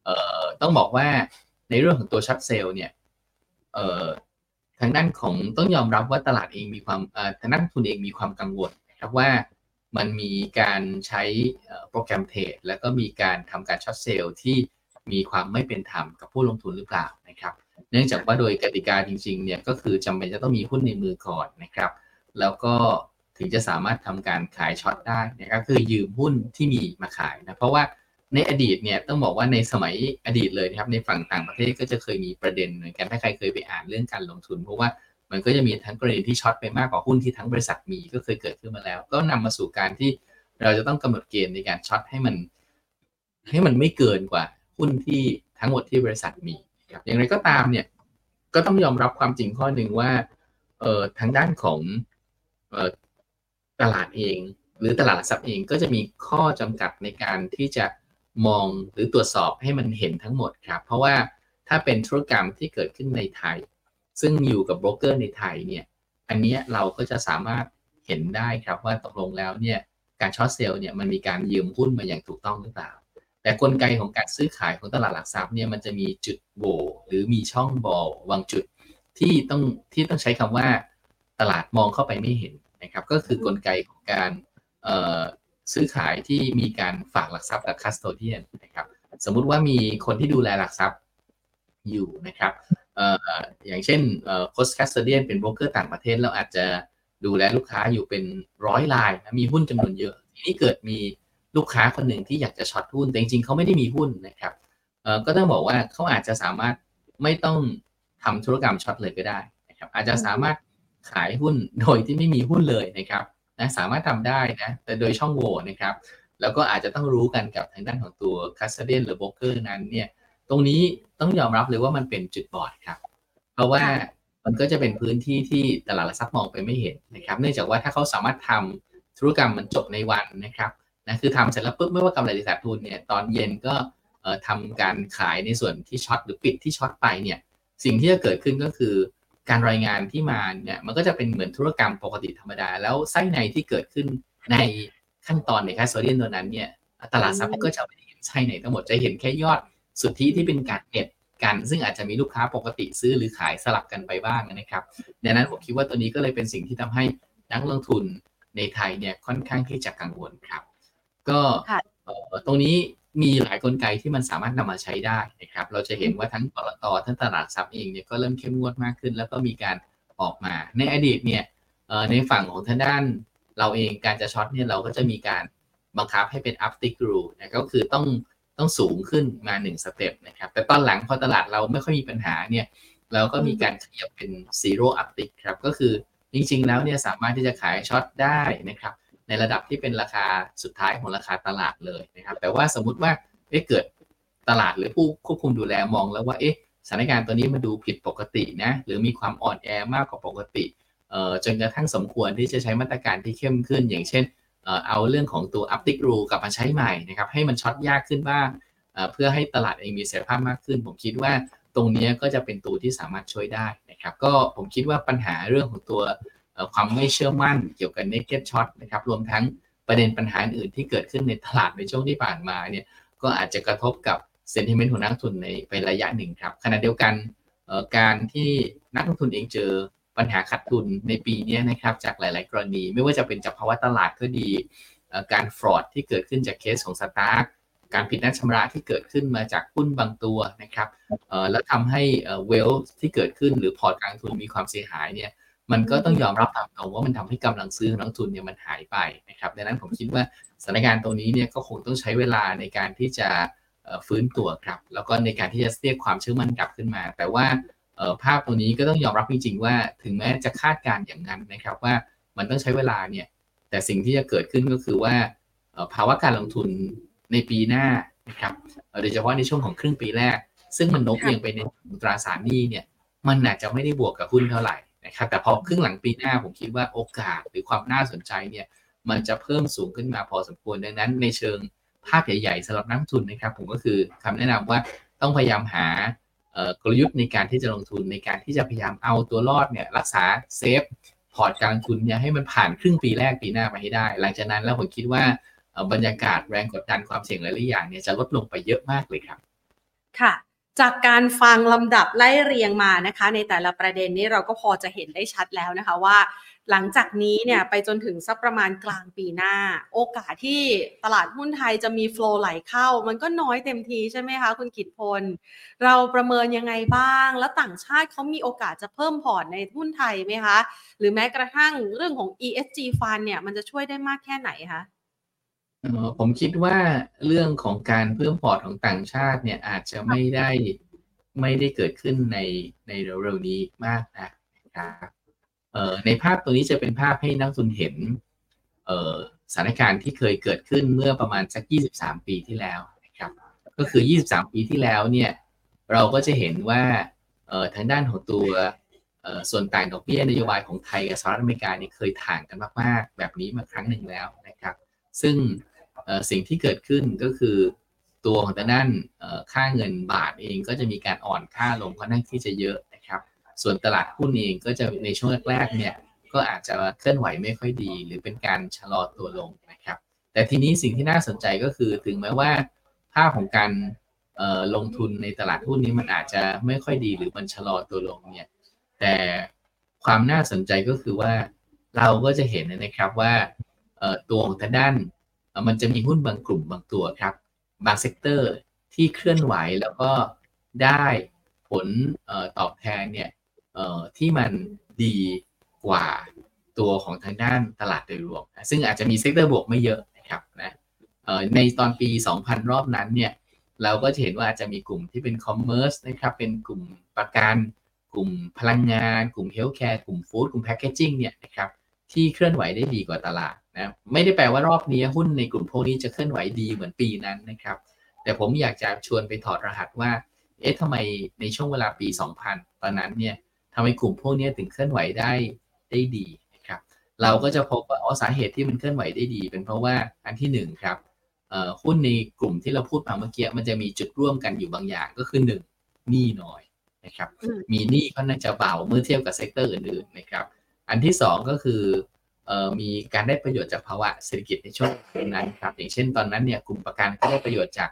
เอ่อต้องบอกว่าในเรื่องของตัว short sale เนี่ยเอ่อทางด้านของต้องยอมรับว่าตลาดเองมีความเอ่อทางด้านทุนเองมีความกังวลนะครับว่ามันมีการใช้โปรแกรมเทรดแล้วก็มีการทำการช็อตเซลล์ที่มีความไม่เป็นธรรมกับผู้ลงทุนหรือเปล่านะครับ เนื่องจากว่าโดยกติกาจริงๆเนี่ยก็คือจำเป็นจะต้องมีหุ้นในมือก่อนนะครับ แล้วก็ถึงจะสามารถทำการขายช็อตได้นะครับคือยืมหุ้นที่มีมาขายนะเพราะว่าในอดีตเนี่ยต้องบอกว่าในสมัยอดีตเลยนะครับในฝั่งต่างประเทศก็จะเคยมีประเด็นเหมือนกันถ้าใครเคยไปอ่านเรื่องการลงทุน เพราะว่ามันก็จะมีทั้งกรณีที่ช็อตไปมากกว่าหุ้นที่ทั้งบริษัทมีก็เคยเกิดขึ้นมาแล้ว ก็นำมาสู่การที่เราจะต้องกำหนดเกณฑ์ในการช็อตให้มัน ให้มันไม่เกินกว่าหุ้นที่ทั้งหมดที่บริษัทมี ครับอย่างไรก็ตามเนี่ยก็ต้องยอมรับความจริงข้อหนึ่งว่าเอ่อทางด้านของเอ่อตลาดเอง หรือตลาดหลักทรัพย์เองก็จะมีข้อจำกัดในการที่จะมองหรือตรวจสอบให้มันเห็นทั้งหมดครับเพราะว่าถ้าเป็นธุรกรรมที่เกิดขึ้นในไทย ซึ่งอยู่กับโบรกเกอร์ในไทยเนี่ยอันนี้เราก็จะสามารถเห็นได้ครับว่าตกลงแล้วเนี่ยการช็อตเซลล์เนี่ยมันมีการยืมหุ้นมาอย่างถูกต้องหรือเปล่า แต่กลไกของการซื้อขายของตลาดหลักทรัพย์เนี่ยมันจะมีจุดโหว่หรือมีช่องบอลวางจุดที่ต้องที่ต้องใช้คำว่าตลาดมองเข้าไปไม่เห็นนะครับ ก็คือกลไกของการซื้อขายที่มีการฝากหลักทรัพย์กับคัสโตเดียนนะครับ สมมุติว่ามีคนที่ดูแลหลักทรัพย์อยู่นะครับอย่างเช่นโคส custodian เป็นโบรกเกอร์ต่างประเทศเราอาจจะดูแลลูกค้าอยู่เป็นร้อยรายนะมีหุ้นจำนวนเยอะ ทีนี้เกิดมี ลูกค้าคนหนึ่งที่อยากจะ short หุ้นแต่จริงๆเขาไม่ได้มีหุ้นนะครับเอ่อก็ต้องบอกว่าเขาอาจจะสามารถไม่ต้องทำธุรกรรม short เลยก็ได้นะครับอาจจะสามารถขายหุ้นโดยที่ไม่มีหุ้นเลยนะครับนะสามารถทำได้นะแต่โดยช่องโหว่นะครับ แล้วก็อาจจะต้องรู้กันกับทางด้านของตัว custodian หรือโบรกเกอร์นั้นเนี่ยตรงนี้ต้องยอมรับเลยว่ามันเป็นจุดบอดครับ เพราะว่ามันก็จะเป็นพื้นที่ที่ตลาดหลักทรัพย์มองไปไม่เห็นนะครับ เนื่องจากว่าถ้าเขาสามารถทำธุรกรรมมันจบในวันนะครับ นะคือทำเสร็จแล้วปุ๊บไม่ว่ากำไรหรือขาดทุนเนี่ยตอนเย็นก็ทำการขายในส่วนที่ short หรือปิดที่ short ไปเนี่ยสิ่งที่จะเกิดขึ้นก็คือการรายงานที่มาเนี่ยมันก็จะเป็นเหมือนธุรกรรมปกติธรรมดา แล้วไส้ในที่เกิดขึ้นในขั้นตอนในค่าโซเดียมตัวนั้นเนี่ยตลาดทรัพย์ก็จะไม่เห็นไส้ในทั้งหมดจะเห็นแค่ยอดสุทธิที่เป็นการเน็ตกัน ซึ่งอาจจะมีลูกค้าปกติซื้อหรือขายสลับกันไปบ้างนะครับดังนั้นผมคิดว่าตัวนี้ก็เลยเป็นสิ่งที่ทำให้นักลงทุนในไทยเนี่ยค่อนข้างที่จะกังวลครับ ก็ตรงนี้มีหลายกลไกที่มันสามารถนำมาใช้ได้นะครับ เราจะเห็นว่าทั้งตลาดทั้งตลาดซับเองเนี่ยก็เริ่มเข้มงวดมากขึ้น แล้วก็มีการออกมา ในอดีตเนี่ยในฝั่งของทางด้านเราเองการจะ short เนี่ยเราก็จะมีการบังคับให้เป็น up tick rule นะก็คือต้องต้องสูงขึ้นมา1 step นะครับ แต่ตอนหลังพอตลาดเราไม่ค่อยมีปัญหาเนี่ยเราก็มีการขยับเป็น zero up tick ครับ ก็คือจริงๆ แล้วเนี่ยสามารถที่จะขาย short ได้นะครับ ในระดับที่เป็นราคาสุดท้ายของราคาตลาดเลยนะครับ แต่ว่าสมมุติว่าเอ๊ะเกิดตลาดหรือผู้ควบคุมดูแลมองแล้วว่าเอ๊ะสถานการณ์ตัวนี้มันดูผิดปกตินะหรือมีความอ่อนแอมากกว่าปกติเอ่อจนกระทั่งสมควรที่จะใช้มาตรการที่เข้มขึ้น อย่างเช่นเอ่อเอาเรื่องของตัว uptick rule กลับมาใช้ใหม่นะครับให้มันช็อตยากขึ้นบ้างเอ่อเพื่อให้ตลาดเองมีเสถียรภาพมากขึ้น ผมคิดว่าตรงนี้ก็จะเป็นตัวที่สามารถช่วยได้นะครับ ก็ผมคิดว่าปัญหาเรื่องของตัว ความไม่เชื่อมั่นเกี่ยวกับ naked short นะครับรวมทั้งประเด็นปัญหาอื่นที่เกิดขึ้นในตลาดในช่วงที่ผ่านมาเนี่ยก็อาจจะกระทบกับ sentiment ของนักทุนในไประยะหนึ่งครับขณะเดียวกันการที่นักลงทุนเองเจอปัญหาขาดทุนในปีนี้นะครับจากหลาย ๆ กรณี ไม่ว่าจะเป็นจากภาวะตลาดก็ดี การ fraud ที่เกิดขึ้นจากเคสของ STARK การผิดนัดชำระที่เกิดขึ้นมาจากหุ้นบางตัวนะครับแล้วทำให้ wealth ที่เกิดขึ้นหรือพอร์ตการทุนมีความเสียหายเนี่ย มันก็ต้องยอมรับตามตรงว่ามันทำให้กำลังซื้อของนักทุนเนี่ยมันหายไปนะครับดังนั้นผมคิดว่าสถานการณ์ตรงนี้เนี่ยก็คงต้องใช้เวลาในการที่จะฟื้นตัวครับแล้วก็ในการที่จะเรียกความเชื่อมั่นกลับขึ้นมา แต่ว่าภาพตรงนี้ก็ต้องยอมรับจริงๆว่าถึงแม้จะคาดการณ์อย่างนั้นนะครับว่ามันต้องใช้เวลาเนี่ยแต่สิ่งที่จะเกิดขึ้นก็คือว่าภาวะการลงทุนในปีหน้านะครับโดยเฉพาะในช่วงของครึ่งปีแรก ซึ่งมันนบเอียงไปในตราสารหนี้เนี่ยมันอาจจะไม่ได้บวกกับหุ้นเท่าไหร่ นะครับแต่พอครึ่งหลังปีหน้าผมคิดว่าโอกาสหรือความน่าสนใจเนี่ยมันจะเพิ่มสูงขึ้นมาพอสมควรดังนั้นในเชิงภาพใหญ่ๆสำหรับนักทุนนะครับ ผมก็คือคำแนะนำว่าต้องพยายามหากลยุทธ์ในการที่จะลงทุนในการที่จะพยายามเอาตัวรอดเนี่ยรักษาเซฟพอร์ตการลงทุนเนี่ยให้มันผ่านครึ่งปีแรกปีหน้าไปให้ได้ หลังจากนั้นแล้วผมคิดว่าบรรยากาศแรงกดดันความเสี่ยงหลายๆอย่างเนี่ยจะลดลงไปเยอะมากเลยครับ ค่ะ จากการฟังลำดับไล่เรียงมานะคะ ในแต่ละประเด็นนี้เราก็พอจะเห็นได้ชัดแล้วนะคะว่า หลังจากนี้เนี่ยไปจนถึงสักประมาณกลางปีหน้า โอกาสที่ตลาดหุ้นไทยจะมีฟล์ไหลเข้า มันก็น้อยเต็มทีใช่ไหมคะคุณกิตพล เราประเมินยังไงบ้าง แล้วต่างชาติเขามีโอกาสจะเพิ่มพอร์ตในหุ้นไทยไหมคะ หรือแม้กระทั่งเรื่องของ ESG fund เนี่ยมันจะช่วยได้มากแค่ไหนคะ ผมคิดว่าเรื่องของการเพิ่มพอร์ตของต่างชาติเนี่ยอาจจะไม่ได้ไม่ได้เกิดขึ้นในในเร็วๆนี้มากนะครับในภาพตัวนี้จะเป็นภาพให้นักทุนเห็นสถานการณ์ที่เคยเกิดขึ้นเมื่อประมาณสัก 23 ปีที่แล้วนะครับก็คือ 23 ปีที่แล้วเนี่ยเราก็จะเห็นว่าทางด้านของตัวส่วนต่างดอกเบี้ยนโยบายของไทยกับสหรัฐอเมริกานี่เคยถ่างกันมากๆ แบบนี้มาครั้งหนึ่งแล้วนะครับ ซึ่ง สิ่งที่เกิดขึ้นก็คือตัวของทางด้านค่าเงินบาทเองก็จะมีการอ่อนค่าลงค่อนข้างที่จะเยอะนะครับ ส่วนตลาดหุ้นเองก็จะในช่วงแรกๆเนี่ยก็อาจจะเคลื่อนไหวไม่ค่อยดี หรือเป็นการชะลอตัวลงนะครับ แต่ทีนี้สิ่งที่น่าสนใจก็คือถึงแม้ว่าภาพของการลงทุนในตลาดหุ้นนี้มันอาจจะไม่ค่อยดีหรือมันชะลอตัวลงเนี่ยแต่ความน่าสนใจก็คือว่าเราก็จะเห็นนะครับว่าตัวของทางด้าน มันจะมีหุ้นบางกลุ่มบางตัวครับ บาง sector ที่เคลื่อนไหวแล้วก็ได้ผลตอบแทนเนี่ยที่มันดีกว่าตัวของทางด้านตลาดโดยรวม ซึ่งอาจจะมี sector บวกไม่เยอะนะครับนะในตอนปี 2000 รอบนั้นเนี่ยเราก็จะเห็นว่าอาจจะมีกลุ่มที่เป็น commerce นะครับ เป็นกลุ่มประกัน กลุ่มพลังงาน กลุ่ม healthcare กลุ่ม food กลุ่ม packaging เนี่ยนะครับ ที่เคลื่อนไหวได้ดีกว่าตลาดนะไม่ได้แปลว่ารอบนี้หุ้นในกลุ่มพวกนี้จะเคลื่อนไหวดีเหมือนปีนั้นนะครับ แต่ผมอยากจะชวนไปถอดรหัสว่า เอ๊ะทำไมในช่วงเวลาปี 2000 ตอนนั้นเนี่ยทำให้กลุ่มพวกนี้ถึงเคลื่อนไหวได้ได้ดีนะครับ เราก็จะพบว่าอ๋อสาเหตุที่มันเคลื่อนไหวได้ดี เป็นเพราะว่าอันที่1ครับหุ้นในกลุ่มที่เราพูดมาเมื่อกี้มันจะมีจุดร่วมกันอยู่บางอย่างก็คือ1หนี้น้อยนะครับ มีหนี้ก็น่าจะเบาเมื่อเทียบกับ sector อื่นๆนะครับ อันที่ 2 ก็คือ มีการได้ประโยชน์จากภาวะเศรษฐกิจในช่วงนั้นครับอย่างเช่นตอนนั้นเนี่ยกลุ่มประกันก็ได้ประโยชน์จาก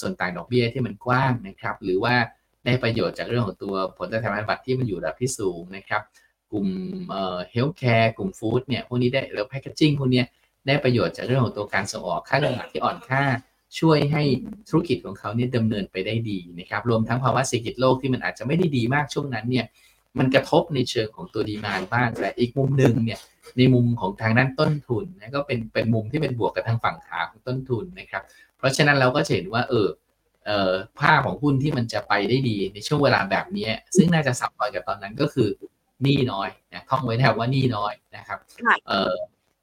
ส่วนต่างดอกเบี้ยที่มันกว้างนะครับ หรือว่าได้ประโยชน์จากเรื่องของตัวผลตอบแทนพันธบัตรที่มันอยู่ระดับที่สูงนะครับ กลุ่ม healthcare กลุ่ม food เนี่ยพวกนี้ได้หรือ packaging พวกนี้ได้ประโยชน์จากเรื่องของตัวการส่งออกค่าเงินบาทที่อ่อนค่า ช่วยให้ธุรกิจของเขาเนี่ยดำเนินไปได้ดีนะครับรวมทั้งภาวะเศรษฐกิจโลกที่มันอาจจะไม่ได้ดีมากช่วงนั้นเนี่ย มันกระทบในเชิงของตัวดีมานบ้างแต่อีกมุมหนึ่งเนี่ยในมุมของทางด้านต้นทุนนะก็เป็นเป็นมุมที่เป็นบวกกับทางฝั่งขาของต้นทุนนะครับ เพราะฉะนั้นเราก็เห็นว่าเออภาพของหุ้นที่มันจะไปได้ดีในช่วงเวลาแบบนี้ ซึ่งน่าจะสับรอยกับตอนนั้นก็คือหนี้น้อยนะท่องไว้นะครับว่าหนี้น้อยนะครับ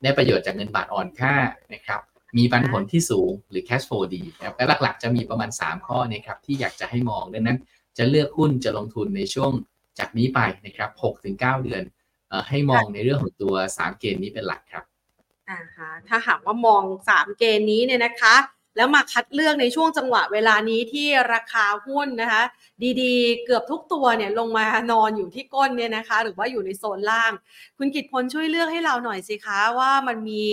ได้ประโยชน์จากเงินบาทอ่อนค่านะครับ มีปันผลที่สูงหรือ cash flow ดีนะครับและหลักๆ จะมีประมาณ 3 ข้อนะครับที่อยากจะให้มองดังนั้น จะเลือกหุ้นจะลงทุนในช่วง จากนี้ไปนะครับ6-9เดือนให้มองในเรื่องของตัว3เกณฑ์นี้เป็นหลักครับอ่าฮะถ้าหากว่ามอง3เกณฑ์นี้เนี่ยนะคะ แล้วมาคัดเลือกในช่วงจังหวะเวลานี้ที่ราคาหุ้นนะคะ ดีๆ เกือบทุกตัวเนี่ยลงมานอนอยู่ที่ก้นเนี่ยนะคะ หรือว่าอยู่ในโซนล่าง คุณกิตพลช่วยเลือกให้เราหน่อยสิคะว่ามันมี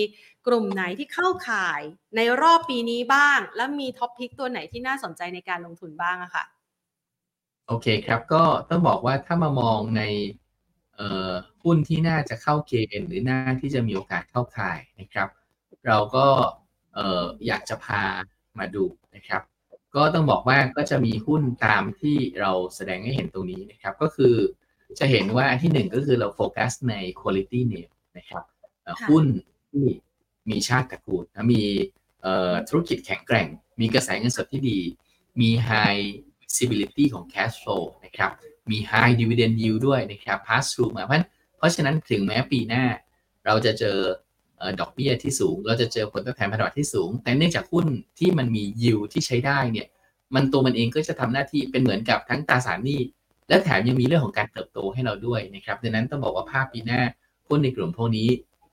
กลุ่มไหนที่เข้าข่ายในรอบปีนี้บ้าง แล้วมี top pick ตัวไหนที่น่าสนใจในการลงทุนบ้างอะคะ่ะ โอเคครับ ก็ต้องบอกว่าถ้ามามองในหุ้นที่น่าจะเข้าเกณฑ์หรือน่าที่จะมีโอกาสเข้าข่ายนะครับ เราก็อยากจะพามาดูนะครับ ก็ต้องบอกว่าก็จะมีหุ้นตามที่เราแสดงให้เห็นตรงนี้นะครับ ก็คือจะเห็นว่าที่หนึ่งก็คือเราโฟกัสใน quality name นะครับหุ้นที่มีชาติตระกูลมีธุรกิจแข็งแกร่ง มีกระแสเงินสดที่ดี มี high visibility ของ cash flow นะครับ มี high dividend yield ด้วยนะครับ pass through มาเพราะเพราะฉะนั้นถึงแม้ปีหน้า เราจะเจอดอกเบี้ยที่สูง เราจะเจอผลตอบแทนพันธบัตรที่สูง แต่เนื่องจากหุ้นที่มันมี yield ที่ใช้ได้เนี่ย มันตัวมันเองก็จะทำหน้าที่เป็นเหมือนกับทั้งตราสารหนี้ และแถมยังมีเรื่องของการเติบโตให้เราด้วยนะครับ ดังนั้นต้องบอกว่าภาพปีหน้าหุ้นในกลุ่มพวกนี้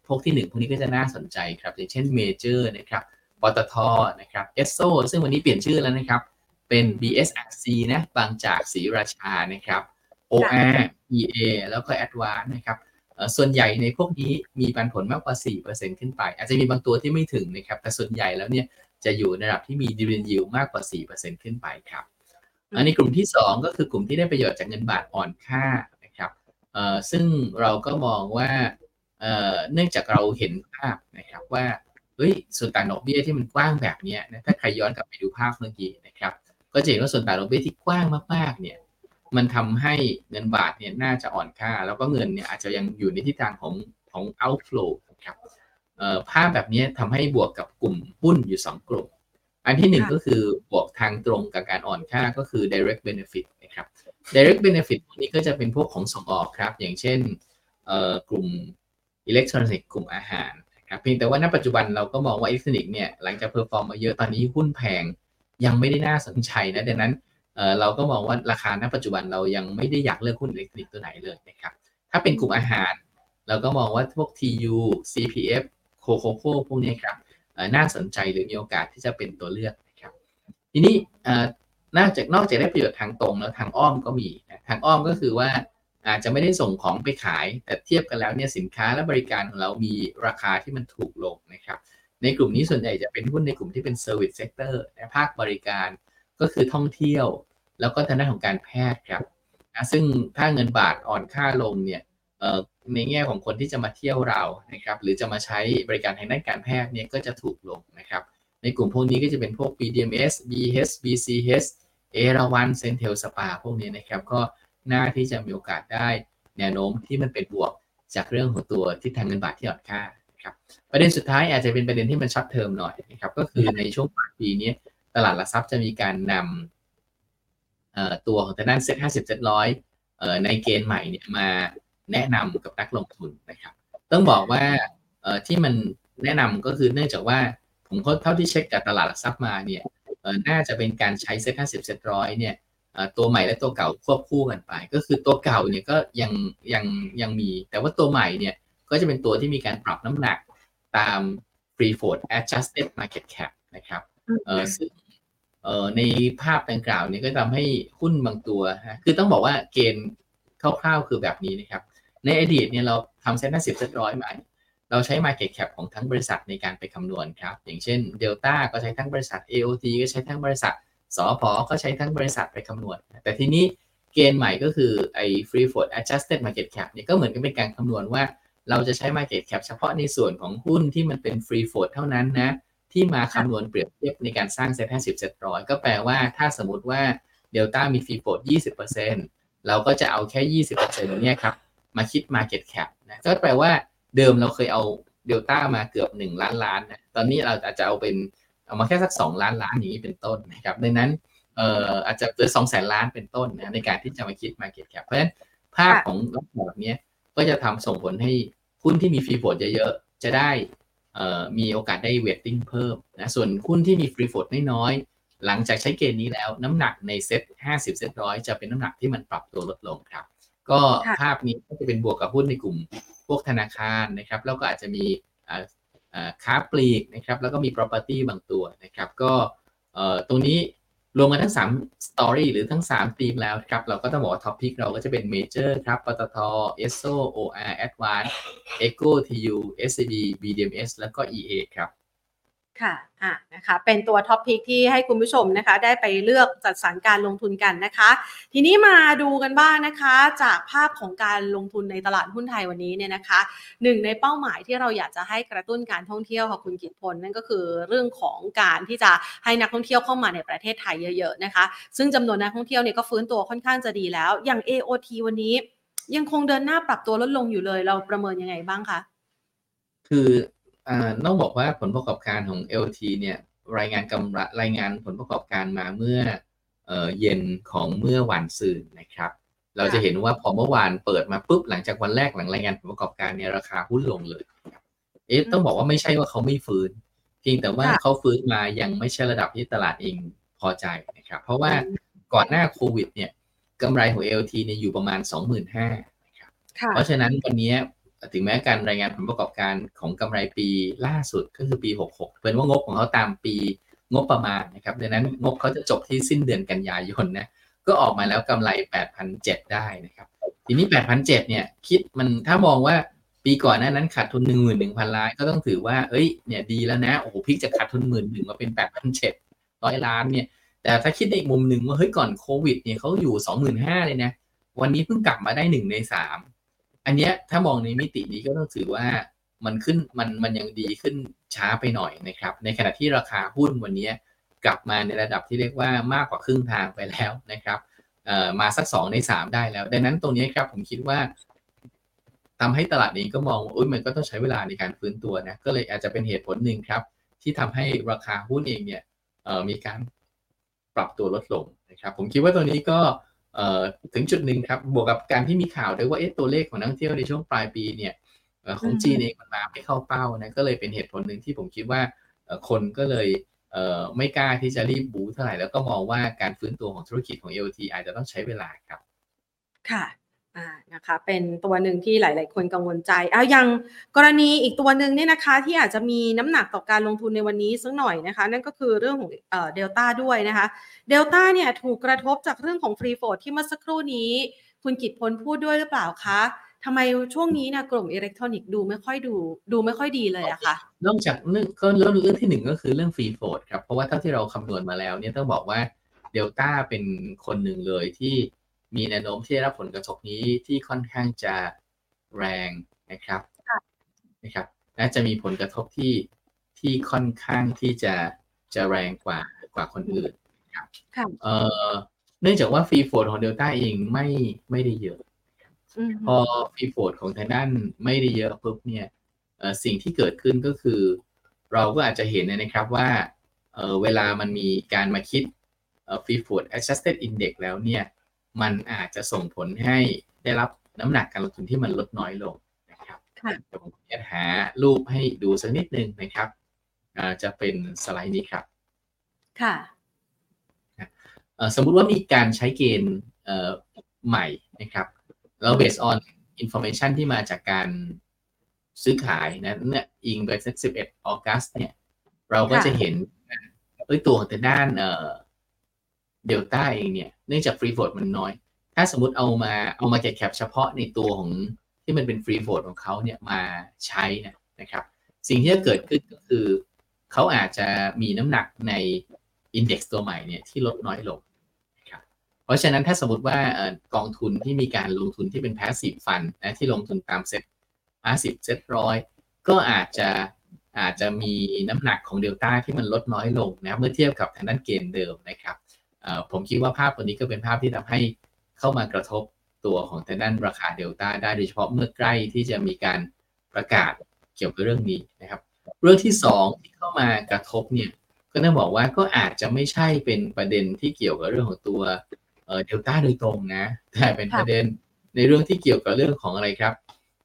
พวกที่ 1 พวกนี้ก็จะน่าสนใจครับ อย่างเช่นเมเจอร์นะครับ ปตท นะครับ เอสโซซึ่งวันนี้เปลี่ยนชื่อแล้วนะครับ เป็น BSRC นะบางจากศรีราชานะครับ OR EA แล้วก็ Advance นะครับส่วนใหญ่ในพวกนี้มีปันผลมากกว่า 4%ขึ้นไป อาจจะมีบางตัวที่ไม่ถึงนะครับ แต่ส่วนใหญ่แล้วเนี่ยจะอยู่ในระดับที่มี dividend yield มากกว่า 4%ขึ้นไปครับ อันนี้กลุ่มที่ 2 ก็คือกลุ่มที่ได้ประโยชน์จากเงินบาทอ่อนค่านะครับซึ่งเราก็มองว่าเนื่องจากเราเห็นภาพนะครับว่าเฮ้ยส่วนต่างดอกเบี้ยที่มันกว้างแบบนี้นะถ้าใครย้อนกลับไปดูภาพเมื่อกี้นะครับ ก็จะเห็นว่าส่วนต่างดอกเบี้ยที่กว้างมากๆเนี่ยมันทำให้เงินบาทเนี่ยน่าจะอ่อนค่า แล้วก็เงินเนี่ยอาจจะยังอยู่ในทิศทางของของ outflow นะครับภาพแบบนี้ทำให้บวกกับกลุ่มหุ้นอยู่ 2 กลุ่ม อันที่หนึ่งก็คือบวกทางตรงกับการอ่อนค่าก็คือ direct benefit นะครับ direct benefit นี้ก็จะเป็นพวกของส่งออกครับ อย่างเช่นกลุ่มอิเล็กทรอนิกส์กลุ่มอาหารครับเพียงแต่ว่าณปัจจุบันเราก็มองว่าอิเล็กทรอนิกส์เนี่ยหลังจาก perform มาเยอะตอนนี้หุ้นแพง ยังไม่ได้น่าสนใจนะดังนั้นเราก็มองว่าราคาณปัจจุบันเรายังไม่ได้อยากเลือกหุ้นอิเล็กทรอนิกส์ตัวไหนเลยนะครับ ถ้าเป็นกลุ่มอาหาร เราก็มองว่าพวก TU CPF โคโคโค่พวกนี้ครับน่าสนใจหรือมีโอกาสที่จะเป็นตัวเลือกนะครับ ทีนี้นอกจากนอกจากได้ประโยชน์ทางตรงแล้วทางอ้อมก็มีทางอ้อมก็คือว่าอาจจะไม่ได้ส่งของไปขาย แต่เทียบกันแล้วเนี่ยสินค้าและบริการของเรามีราคาที่มันถูกลงนะครับ ในกลุ่มนี้ส่วนใหญ่จะเป็นหุ้นในกลุ่มที่เป็น Service Sector ภาคบริการก็คือท่องเที่ยว แล้วก็ทางด้านของการแพทย์ครับนะซึ่งถ้าเงินบาทอ่อนค่าลงเนี่ยในแง่ของคนที่จะมาเที่ยวเรานะครับหรือจะมาใช้บริการทางด้านการแพทย์เนี่ยก็จะถูกลงนะครับในกลุ่มพวกนี้ก็จะเป็นพวก BDMs BH BCH เอราวันเซนเทลสปาพวกนี้นะครับก็น้าที่จะมีโอกาสได้แนวโน้มที่มันเป็นบวกจากเรื่องของตัวที่ทางเงินบาทที่อ่อนค่า ครับประเด็นสุดท้ายอาจจะเป็นประเด็นที่มัน short term หน่อยนะครับก็คือในช่วงปลายปีนี้ตลาดหลักทรัพย์จะมีการนำตัวของทางด้านเซ็ตห้าสิบเซ็ตร้อยในเกณฑ์ใหม่เนี่ยมาแนะนำกับนักลงทุนนะครับ ต้องบอกว่าที่มันแนะนำก็คือเนื่องจากว่าผมเท่าที่เช็คกับตลาดหลักทรัพย์มาเนี่ยน่าจะเป็นการใช้เซ็ตห้าสิบเซ็ตร้อยเนี่ยตัวใหม่และตัวเก่าควบคู่กันไป ก็คือตัวเก่าเนี่ยก็ยังยังยังมี แต่ว่าตัวใหม่เนี่ย ก็จะเป็นตัวที่มีการปรับน้ำหนักตาม free float adjusted market cap นะครับเออซึ่งเออในภาพดังกล่าวเนี่ยก็ทำให้หุ้นบางตัวฮะคือต้องบอกว่าเกณฑ์คร่าวๆคือแบบนี้นะครับ ในอดีตเนี่ยเราทำเซ็นต์สิบเซ็ตร้อยมาเราใช้ Market Cap ของทั้งบริษัทในการไปคำนวณครับ อย่างเช่น Delta ก็ใช้ทั้งบริษัท AOT ก็ใช้ทั้งบริษัทสอพอก็ใช้ทั้งบริษัทไปคำนวณ แต่ทีนี้เกณฑ์ใหม่ก็คือไอ้ free float adjusted market cap เนี่ยก็เหมือนกับเป็นการคำนวณว่า เราจะใช้ market cap เฉพาะในส่วนของหุ้นที่มันเป็น free float เท่านั้นนะ ที่มาคำนวณเปรียบเทียบในการสร้างเซ็ตห้าสิบเซ็ตร้อยก็แปลว่าถ้าสมมติว่าเดลต้ามี free float 20%เราก็จะเอาแค่ 20%เนี่ยครับ มาคิด market cap นะก็แปลว่าเดิมเราเคยเอาเดลต้ามาเกือบ 1 ล้านล้านนะตอนนี้เราอาจจะเอาเป็นเอามาแค่สักสองล้านล้านอย่างนี้เป็นต้นนะครับดังนั้นเอ่ออาจจะเหลือสองแสนล้านเป็นต้นนะในการที่จะมาคิด Market Cap เพราะฉะนั้นภาพของลักษณะแบบนี้ก็จะทำส่งผลให้ หุ้นที่มี free float เยอะๆ จะได้มีโอกาสได้ weighting เพิ่มนะส่วนหุ้นที่มี free float น้อยๆ หลังจากใช้เกณฑ์นี้แล้วน้ำหนักใน SET50 SET ร้อยจะเป็นน้ำหนักที่มันปรับตัวลดลงครับ ก็ภาพนี้ก็จะเป็นบวกกับหุ้นในกลุ่มพวกธนาคารนะครับแล้วก็อาจจะมีค้าปลีกนะครับแล้วก็มี property บางตัวนะครับก็ตรงนี้ รวมกันทั้ง3 story หรือทั้ง3ทีมแล้วครับเราก็ต้องบอกว่า top pick เราก็จะเป็น MAJOR ครับปตท ESSO OR ADVANC EGCO TU SCB BDMS แล้วก็ AA ครับ ค่ะอะนะคะเป็นตัว top pick ที่ให้คุณผู้ชมนะคะ ได้ไปเลือกจัดสรรการลงทุนกันนะคะ ทีนี้มาดูกันบ้างนะคะ จากภาพของการลงทุนในตลาดหุ้นไทยวันนี้เนี่ยนะคะหนึ่งในเป้าหมายที่เราอยากจะให้กระตุ้นการท่องเที่ยวค่ะคุณกิตพลนั่นก็คือเรื่องของการที่จะให้นักท่องเที่ยวเข้ามาในประเทศไทยเยอะๆนะคะ ซึ่งจำนวนนักท่องเที่ยวเนี่ยก็ฟื้นตัวค่อนข้างจะดีแล้ว อย่าง AOT วันนี้ ยังคงเดินหน้าปรับตัวลดลงอยู่เลย เราประเมินยังไงบ้างคะคือ ต้องบอกว่าผลประกอบการของ LT เนี่ยรายงานกำไรรายงานผลประกอบการมาเมื่อเอ่อเย็นของเมื่อวันซืนนะครับ เราจะเห็นว่าพอเมื่อวานเปิดมาปุ๊บหลังจากวันแรกหลังรายงานผลประกอบการเนี่ยราคาหุ้นลงเลยครับเอ๊ะต้องบอกว่าไม่ใช่ว่าเขาไม่ฟื้นเพียงแต่ว่าค่ะเขาฟื้นมายังไม่ใช่ระดับที่ตลาดเองพอใจนะครับเพราะว่าก่อนหน้าโควิดเนี่ยกำไรของ LT เนี่ยอยู่ประมาณ 25,000นะครับค่ะเพราะฉะนั้นวันนี้ ถึงแม้การรายงานผลประกอบการของกำไรปีล่าสุดก็คือปี 66 เป็นว่างบของเขาตามปีงบประมาณนะครับดังนั้นงบเขาจะจบที่สิ้นเดือนกันยายนนะก็ออกมาแล้วกำไร 8,007 ได้นะครับ ทีนี้ 8,007 เนี่ยคิดมันถ้ามองว่าปีก่อนหน้านั้นขาดทุน 11,000 ล้านก็ต้องถือว่าเอ้ยเนี่ยดีแล้วนะโอ้โหพิกจากขาดทุนหมื่นหนึ่งมาเป็น8,700ร้อยล้านเนี่ยแต่ถ้าคิดในอีกมุมหนึ่งว่าเฮ้ยก่อนโควิดเนี่ยเขาอยู่ 25,000เลยนะวันนี้เพิ่งกลับมาได้หนึ่งในสาม อันเนี้ยถ้ามองในมิตินี้ก็ต้องถือว่ามันขึ้นมันมันยังดีขึ้นช้าไปหน่อยนะครับ ในขณะที่ราคาหุ้นวันนี้กลับมาในระดับที่เรียกว่ามากกว่าครึ่งทางไปแล้วนะครับมาสักสองในสามได้แล้ว ดังนั้นตรงนี้ครับผมคิดว่าทำให้ตลาดนี้ก็มองว่าอุ้ยมันก็ต้องใช้เวลาในการฟื้นตัวนะ ก็เลยอาจจะเป็นเหตุผลหนึ่งครับ ที่ทำให้ราคาหุ้นเองเนี่ยมีการปรับตัวลดลงนะครับ ผมคิดว่าตัวนี้ก็ ถึงจุดหนึ่งครับบวกกับการที่มีข่าวด้วยว่าเอ๊ะตัวเลขของนักท่องเที่ยวในช่วงปลายปีเนี่ยของจีนเองมันมาไม่เข้าเป้านะก็เลยเป็นเหตุผลหนึ่งที่ผมคิดว่าคนก็เลยเไม่กล้าที่จะรีบบูเท่าไหร่แล้วก็มองว่าการฟื้นตัวของธุรกิจของ LT อาจจะต้องใช้เวลาครับ ค่ะ นะคะเป็นตัวหนึ่งที่หลาย ๆ คนกังวลใจเอาอย่างกรณีอีกตัวหนึ่งเนี่ยนะคะที่อาจจะมีน้ำหนักต่อการลงทุนในวันนี้สักหน่อยนะคะ นั่นก็คือเรื่องของเดลต้าด้วยนะคะเดลต้าเนี่ยถูกกระทบจากเรื่องของ free float ที่เมื่อสักครู่นี้ คุณกิตพลพูดด้วยหรือเปล่าคะทำไมช่วงนี้เนี่ยกลุ่มอิเล็กทรอนิกส์ดูไม่ค่อยดูดูไม่ค่อยดีเลยอะคะนอกจากเรื่องก็เรื่องเรื่องที่หนึ่งก็คือเรื่องฟรีโฟดครับเพราะว่าเท่าที่เราคำนวณมาแล้วเนี่ยต้องบอกว่าเดลต้าเป็นคนหนึ่งเลยที่ มีแนวโน้มที่ได้รับผลกระทบนี้ที่ค่อนข้างจะแรงนะครับค่ะนะครับ และจะมีผลกระทบที่ที่ค่อนข้างที่จะจะแรงกว่ากว่าคนอื่นครับค่ะเอ่อเนื่องจากว่าฟรีโฟดของเดลต้าเองไม่ไม่ได้เยอะอืมพอฟรีโฟดของทางด้านไม่ได้เยอะปุ๊บเนี่ยเอ่อสิ่งที่เกิดขึ้นก็คือ เราก็อาจจะเห็นนะครับว่าเอ่อเวลามันมีการมาคิดฟรีโฟด adjusted index แล้วเนี่ย มันอาจจะส่งผลให้ได้รับน้ำหนักการลงทุนที่มันลดน้อยลงนะครับค่ะเดี๋ยวผมจะหารูปให้ดูสักนิดนึงนะครับอ่าจะเป็นสไลด์นี้ครับ ค่ะเอ่อสมมุติว่ามีการใช้เกณฑ์เอ่อใหม่นะครับ แล้ว based on information ที่มาจากการซื้อขายนะเนี่ยอิงไปสัก11ออกัสเนี่ย เราก็ค่ะจะเห็นเอ้ยตัวของแต่ด้านเอ่อ เดลต้าเองเนี่ยเนื่องจากฟรีโฟดมันน้อย ถ้าสมมติเอามาเอามาแกะแคปเฉพาะในตัวของที่มันเป็นฟรีโฟดของเขาเนี่ยมาใช้นะนะครับ สิ่งที่จะเกิดขึ้นก็คือเขาอาจจะมีน้ำหนักใน index ตัวใหม่เนี่ยที่ลดน้อยลงนะครับเพราะฉะนั้นถ้าสมมติว่ากองทุนที่มีการลงทุนที่เป็น passive fund นะที่ลงทุนตาม SET50 SET ร้อยก็อาจจะอาจจะมีน้ำหนักของเดลต้าที่มันลดน้อยลงนะเมื่อเทียบกับทางด้านเกณฑ์เดิมนะครับ ผมคิดว่าภาพตัวนี้ก็เป็นภาพที่ทำให้เข้ามากระทบตัวของทางด้านราคาเดลต้าได้โดยเฉพาะเมื่อใกล้ที่จะมีการประกาศเกี่ยวกับเรื่องนี้นะครับ เรื่องที่สองที่เข้ามากระทบเนี่ยก็ต้องบอกว่าก็อาจจะไม่ใช่เป็นประเด็นที่เกี่ยวกับเรื่องของตัวเดลต้าโดยตรงนะ แต่เป็นประเด็นในเรื่องที่เกี่ยวกับเรื่องของอะไรครับ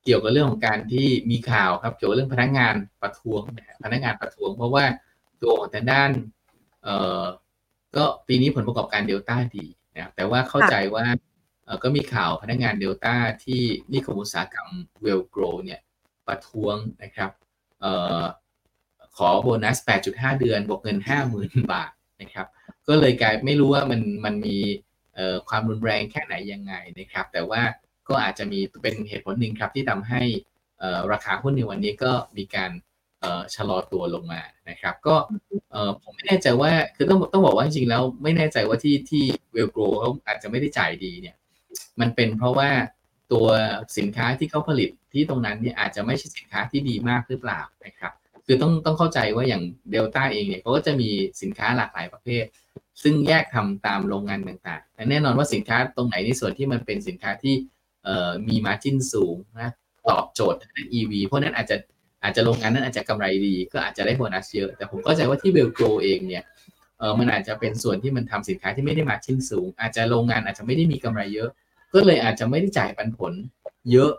เกี่ยวกับเรื่องของการที่มีข่าวครับเกี่ยวกับเรื่องพนักงานประท้วงพนักงานประท้วง เพราะว่าตัวของทางด้านเก็ปีนี้ผลประกอบการเดลต้าดีนะครับแต่ว่าเข้าใจว่าเอ่อก็มีข่าวพนักงานเดลต้าที่นิคมอุตสาหกรรมเวลโกรเนี่ยประท้วงนะครับเอ่อขอโบนัส 8.5 เดือน บวกเงิน 50,000 บาทนะครับ ก็เลยกลายไม่รู้ว่ามันมันมีเอ่อความรุนแรงแค่ไหนยังไงนะครับ แต่ว่าก็อาจจะมีเป็นเหตุผลหนึ่งครับที่ทำให้เอ่อราคาหุ้นในวันนี้ก็มีการอ่อ ชะลอตัวลงมานะครับ ก็ผมไม่แน่ใจว่าคือต้องต้องบอกว่าจริงๆแล้วไม่แน่ใจว่าที่ที่เวลโกรเขาอาจจะไม่ได้จ่ายดีเนี่ย มันเป็นเพราะว่าตัวสินค้าที่เขาผลิตที่ตรงนั้นเนี่ยอาจจะไม่ใช่สินค้าที่ดีมากหรือเปล่านะครับ คือต้องต้องเข้าใจว่าอย่างเดลต้าเองเนี่ยเขาก็จะมีสินค้าหลากหลายประเภท ซึ่งแยกทำตามโรงงานต่างๆแต่แน่นอนว่าสินค้าตรงไหนในส่วนที่มันเป็นสินค้าที่มีมาจิ้นสูงนะตอบโจทย์ทาง EV เพราะนั้นอาจจะ อาจจะโรงงานนั้นอาจจะกำไรดี ก็อาจจะได้โบนัสเยอะ แต่ผมเข้ใจว่าที่เบลโกรเองเนี่ยเออมันอาจจะเป็นส่วนที่มันทำสินค้าที่ไม่ได้มาชิ้นสูง อาจจะโรงงานอาจจะไม่ได้มีกำไรเยอะ ก็เลยอาจจะไม่ได้จ่ายปันผล เยอะ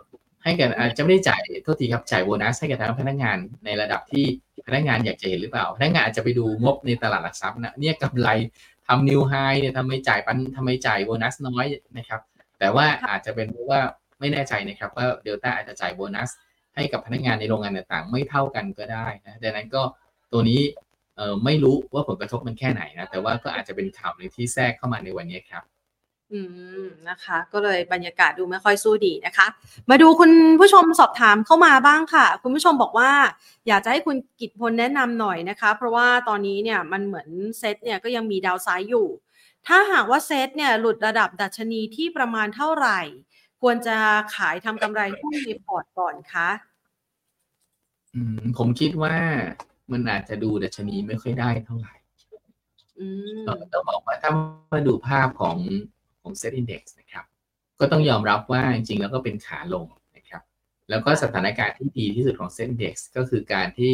ให้กันอาจจะไม่ได้จ่ายโทษทีครับจ่ายโบนัสให้กับทางพนักงานในระดับที่พนักงานอยากจะเห็นหรือเปล่าพนักงานอาจจะไปดูงบในตลาดหลักทรัพย์นะเนี่ยกำไรทำนิวไฮเนี่ยทำไมจ่ายปันทำไมจ่ายโบนัสน้อยนะครับ แต่ว่าอาจจะเป็นเพราะว่าไม่แน่ใจนะครับว่าเดลต้าอาจจะจ่ายโบนัส ให้กับพนักงานในโรงงานต่างๆ ไม่เท่ากันก็ได้นะดังนั้นก็ตัวนี้เออไม่รู้ว่าผลกระทบมันแค่ไหนนะแต่ว่าก็อาจจะเป็นข่าวหนึ่งที่แทรกเข้ามาในวันนี้ครับ อืมนะคะ ก็เลยบรรยากาศดูไม่ค่อยสู้ดีนะคะ มาดูคุณผู้ชมสอบถามเข้ามาบ้างค่ะ คุณผู้ชมบอกว่า อยากจะให้คุณกิตพลแนะนำหน่อยนะคะ เพราะว่าตอนนี้เนี่ยมันเหมือนเซตเนี่ยก็ยังมีดาวไซด์อยู่ ถ้าหากว่าเซตเนี่ยหลุดระดับดัชนีที่ประมาณเท่าไหร่ ควรจะขายทำกำไรหุ้นในพอร์ตก่อนคะ ผมคิดว่ามันอาจจะดูดัชนีไม่ค่อยได้เท่าไหร่อืมเอ่อต้องบอกว่าถ้ามาดูภาพของของ Set Index นะครับ ก็ต้องยอมรับว่าจริงๆแล้วก็เป็นขาลงนะครับ แล้วก็สถานการณ์ที่ดีที่สุดของ Set Index ก็คือการที่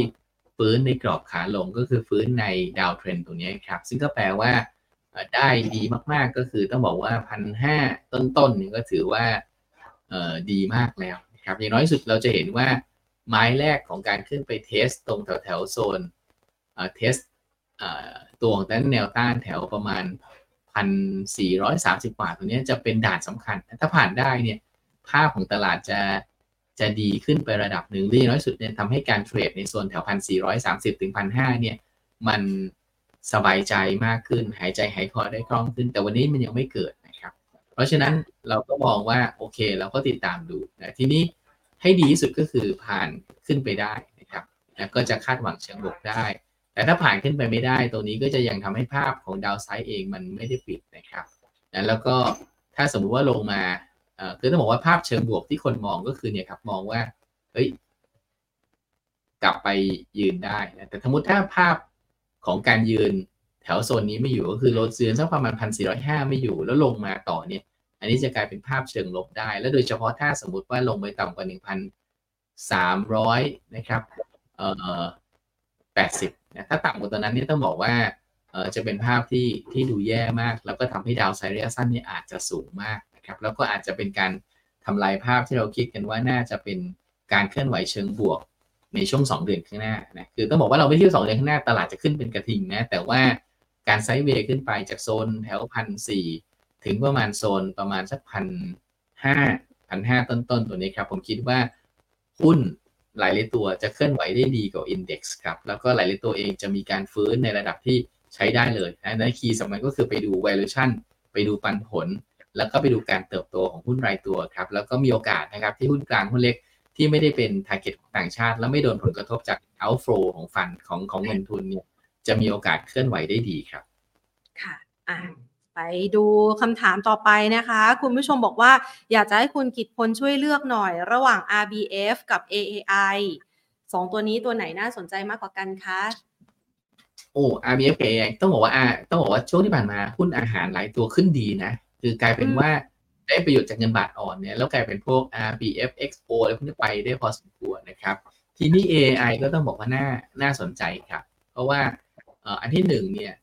ฟื้นในกรอบขาลงก็คือฟื้นในดาวเทรนตรงนี้ครับ ซึ่งก็แปลว่าเอ่อได้ดีมากๆก็คือต้องบอกว่าพันห้าต้นๆนี่ก็ถือว่าเอ่อดีมากแล้วนะครับอย่างน้อยที่สุดเราจะเห็นว่า ไม้แรกของการขึ้นไป test ตรงแถวแถวโซน test ตัวของด้านแนวต้านแถวประมาณพันสี่ร้อยสามสิบบาทตัวนี้จะเป็นด่านสำคัญ ถ้าผ่านได้เนี่ยภาพของตลาดจะจะดีขึ้นไประดับหนึ่งหรืออย่างน้อยสุดเนี่ยทำให้การ trade ในโซนแถวพันสี่ร้อยสามสิบถึงพันห้าเนี่ยมันสบายใจมากขึ้น หายใจหายคอได้คล่องขึ้น แต่วันนี้มันยังไม่เกิดนะครับ เพราะฉะนั้นเราก็มองว่าโอเคเราก็ติดตามดูนะทีนี้ ให้ดีที่สุดก็คือผ่านขึ้นไปได้นะครับแล้วก็จะคาดหวังเชิงบวกได้ แต่ถ้าผ่านขึ้นไปไม่ได้ ตรงนี้ก็จะยังทำให้ภาพของดาวไซด์เองมันไม่ได้ปิดนะครับนะแล้วก็ถ้าสมมุติว่าลงมาเอ่อคือต้องบอกว่าภาพเชิงบวกที่คนมองก็คือเนี่ยครับมองว่าเฮ้ยกลับไปยืนได้นะแต่สมมติถ้าภาพของการยืนแถวโซนนี้ไม่อยู่ก็คือโลดเซียนสักประมาณพันสี่ร้อยห้าไม่อยู่แล้วลงมาต่อเนี่ย อันนี้จะกลายเป็นภาพเชิงลบได้ แล้วโดยเฉพาะถ้าสมมติว่าลงไปต่ำกว่าหนึ่งพันสามร้อยนะครับเอ่อ80นะถ้าต่ำกว่าตัวนั้นนี่ต้องบอกว่าเออจะเป็นภาพที่ที่ดูแย่มาก แล้วก็ทำให้ดาวไซด์ระยสั้นนี่อาจจะสูงมากนะครับแล้วก็อาจจะเป็นการทำลายภาพที่เราคิดกันว่าน่าจะเป็นการเคลื่อนไหวเชิงบวกในช่วง 2 เดือนข้างหน้านะคือต้องบอกว่าเราไม่เที่ยว2เดือนข้างหน้าตลาดจะขึ้นเป็นกระทิงนะแต่ว่าการไซด์เวย์ขึ้นไปจากโซนแถวพันสี่ ถึงประมาณโซนประมาณสักพันห้าพันห้าต้นๆตัวนี้ครับ ผมคิดว่าหุ้นหลายๆตัวจะเคลื่อนไหวได้ดีกว่าอินเด็กซ์ครับ แล้วก็หลายๆตัวเองจะมีการฟื้นในระดับที่ใช้ได้เลยนะในคีย์สำคัญก็คือไปดู valuation ไปดูปันผล แล้วก็ไปดูการเติบโตของหุ้นรายตัวครับ แล้วก็มีโอกาสนะครับที่หุ้นกลางหุ้นเล็กที่ไม่ได้เป็น target ของต่างชาติ แล้วไม่โดนผลกระทบจาก outflow ของฟันของของเงินทุนเนี่ยจะมีโอกาสเคลื่อนไหวได้ดีครับ ค่ะอะ ไปดูคำถามต่อไปนะคะ คุณผู้ชมบอกว่าอยากจะให้คุณกิตพลช่วยเลือกหน่อย ระหว่าง RBF กับ AAI สองตัวนี้ตัวไหนน่าสนใจมากกว่ากันคะโอ้ RBF กับ AI ต้องบอกว่า R ต้องบอกว่าช่วงที่ผ่านมาหุ้นอาหารหลายตัวขึ้นดีนะ คือกลายเป็นอืมว่าได้ประโยชน์จากเงินบาทอ่อนเนี่ยแล้วกลายเป็นพวก RBF XO อะไรพวกนี้ไปได้พอสมควรนะครับ ทีนี้ AI ก็ต้องบอกว่าน่าน่าสนใจครับ เพราะว่าเอ่ออันที่หนึ่งเนี่ยเอ่อ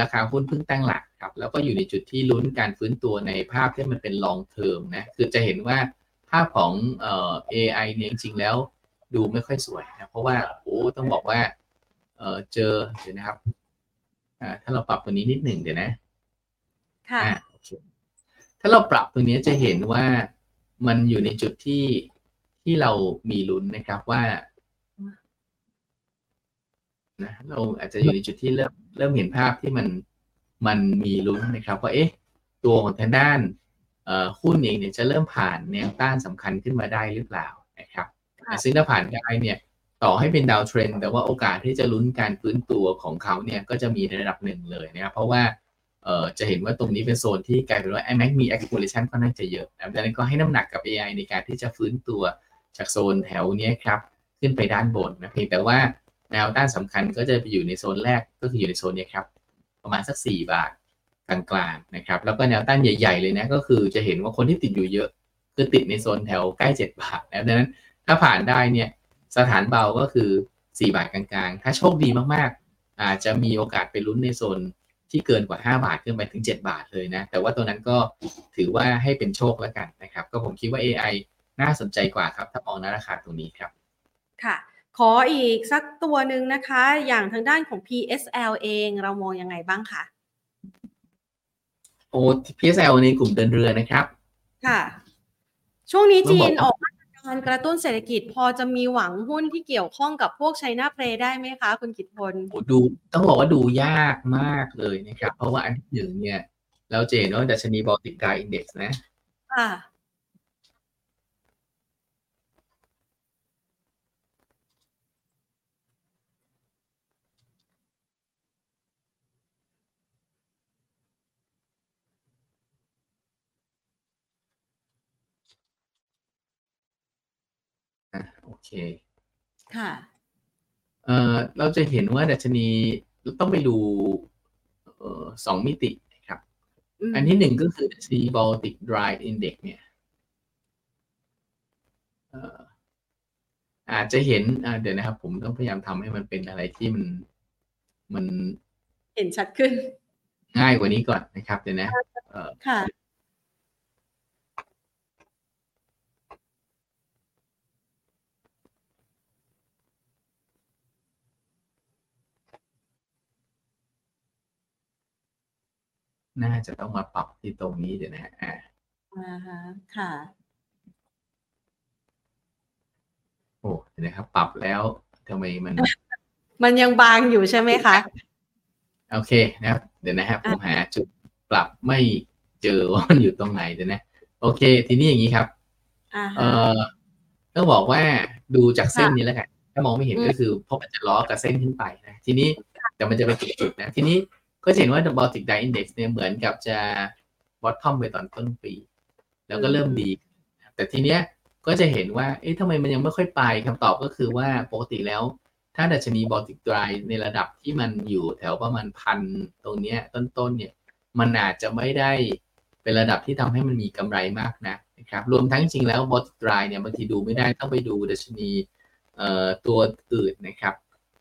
ราคาหุ้นเพิ่งตั้งหลักครับแล้วก็อยู่ในจุดที่ลุ้นการฟื้นตัวในภาพที่มันเป็น long term นะคือจะเห็นว่าภาพของเอ่อ AI เนี่ยจริงๆแล้วดูไม่ค่อยสวยนะเพราะว่าโอ้ต้องบอกว่าเอ่อเจอเดี๋ยวนะครับอ่าถ้าเราปรับตัวนี้นิดหนึ่งเดี๋ยวนะค่ะอ่าโอเคถ้าเราปรับตรงนี้จะเห็นว่ามันอยู่ในจุดที่ที่เรามีลุ้นนะครับว่า นะเราอาจจะอยู่ในจุดที่เริ่มเริ่มเห็นภาพที่มันมันมีลุ้นนะครับว่าเอ๊ะตัวของทางด้านเอ่อหุ้นเองเนี่ยจะเริ่มผ่านแนวต้านสำคัญขึ้นมาได้หรือเปล่านะครับค่ะซึ่งถ้าผ่านได้เนี่ยต่อให้เป็นดาวเทรนแต่ว่าโอกาสที่จะลุ้นการฟื้นตัวของเขาเนี่ยก็จะมีในระดับหนึ่งเลยนะครับเพราะว่าเอ่อจะเห็นว่าตรงนี้เป็นโซนที่กลายเป็นว่า iMac มี accumulation ค่อนข้างจะเยอะดังนั้นก็ให้น้ำหนักกับ AI ในการที่จะฟื้นตัวจากโซนแถวเนี้ยครับขึ้นไปด้านบนนะเพียงแต่ว่า แนวต้านสำคัญก็จะไปอยู่ในโซนแรกก็คืออยู่ในโซนนี้ครับ ประมาณสัก 4 บาทกลางๆนะครับ แล้วก็แนวต้านใหญ่ ๆ เลยนะก็คือจะเห็นว่าคนที่ติดอยู่เยอะคือติดในโซนแถวใกล้ 7 บาทแล้วดังนั้นถ้าผ่านได้เนี่ยสถานเบาก็คือ 4 บาทกลางๆ ถ้าโชคดีมากๆ อาจจะมีโอกาสไปลุ้นในโซนที่เกินกว่า 5 บาทขึ้นไปถึง 7 บาทเลยนะ แต่ว่าตัวนั้นก็ถือว่าให้เป็นโชคแล้วกันนะครับ ก็ผมคิดว่า AI น่าสนใจกว่าครับ ถ้ามองในราคาตรงนี้ครับ ค่ะ ขออีกสักตัวหนึ่งนะคะ อย่างทางด้านของ PSL เองเรามองยังไงบ้างคะโอ้ PSL ในกลุ่มเดินเรือนะครับ ค่ะ ช่วงนี้ต้องจีบอกนออกมาตรการกระตุ้นเศรษฐกิจพอจะมีหวังหุ้นที่เกี่ยวข้องกับพวกไชน่าเพลได้ไหมคะ คุณกิตพลโอ้ดูต้องบอกว่าดูยากมากเลยนะครับ เพราะว่าอันที่หนึ่งเนี่ยเราเจนว่าดัชนีบอลติกไดอินเด็กซ์นะ ค่ะ เคค่ะเอ่อเราจะเห็นว่าดัชนีต้องไปดูเอ่อสองมิตินะครับมอันที่หนึ่งก็คือดัชนี Baltic Dry Index เนี่ยเอ่ออาจจะเห็นอ่าเดี๋ยวนะครับ ผมต้องพยายามทำให้มันเป็นอะไรที่มันมัน เห็นชัดขึ้น ง่ายกว่านี้ก่อนนะครับเดี๋ยวนะเอ่อค่ะ น่าจะต้องมาปรับที่ตรงนี้เดี๋ยวนะฮะอ่าอ่าฮะค่ะ โอ้เดี๋ยวนะครับ ปรับแล้วทำไมมัน มันยังบางอยู่ใช่ไหมคะ โอเคนะครับ เดี๋ยวนะครับผมหาจุดปรับไม่เจอว่ามันอยู่ตรงไหนเดี๋ยวนะ โอเค ทีนี้อย่างนี้ครับอ่าเอ่ฮะอต้องบอกว่าดูจากเส้นค่ะนี้แล้วกันถ้ามองไม่เห็นอืมก็คือเพราะมันจะล้อกับเส้นขึ้นไปนะ ทีนี้แต่มันจะเป็นจุดๆนะ ทีนี้ ก็จะเห็นว่า The Baltic Dry Index เนี่ยเหมือนกับจะ bottom ไปตอนต้นปี แล้วก็เริ่มดี แต่ทีเนี้ยก็จะเห็นว่า เอ๊ะทำไมมันยังไม่ค่อยไปคำตอบก็คือว่าปกติแล้ว ถ้าดัชนี Baltic Dry ในระดับที่มันอยู่แถวประมาณพันตรงเนี้ยต้นๆเนี่ย มันอาจจะไม่ได้เป็นระดับที่ทำให้มันมีกำไรมากนะนะครับ รวมทั้งจริงแล้ว Baltic Dry เนี่ยบางทีดูไม่ได้ต้องไปดูดัชนีเอ่อตัวอื่นนะครับ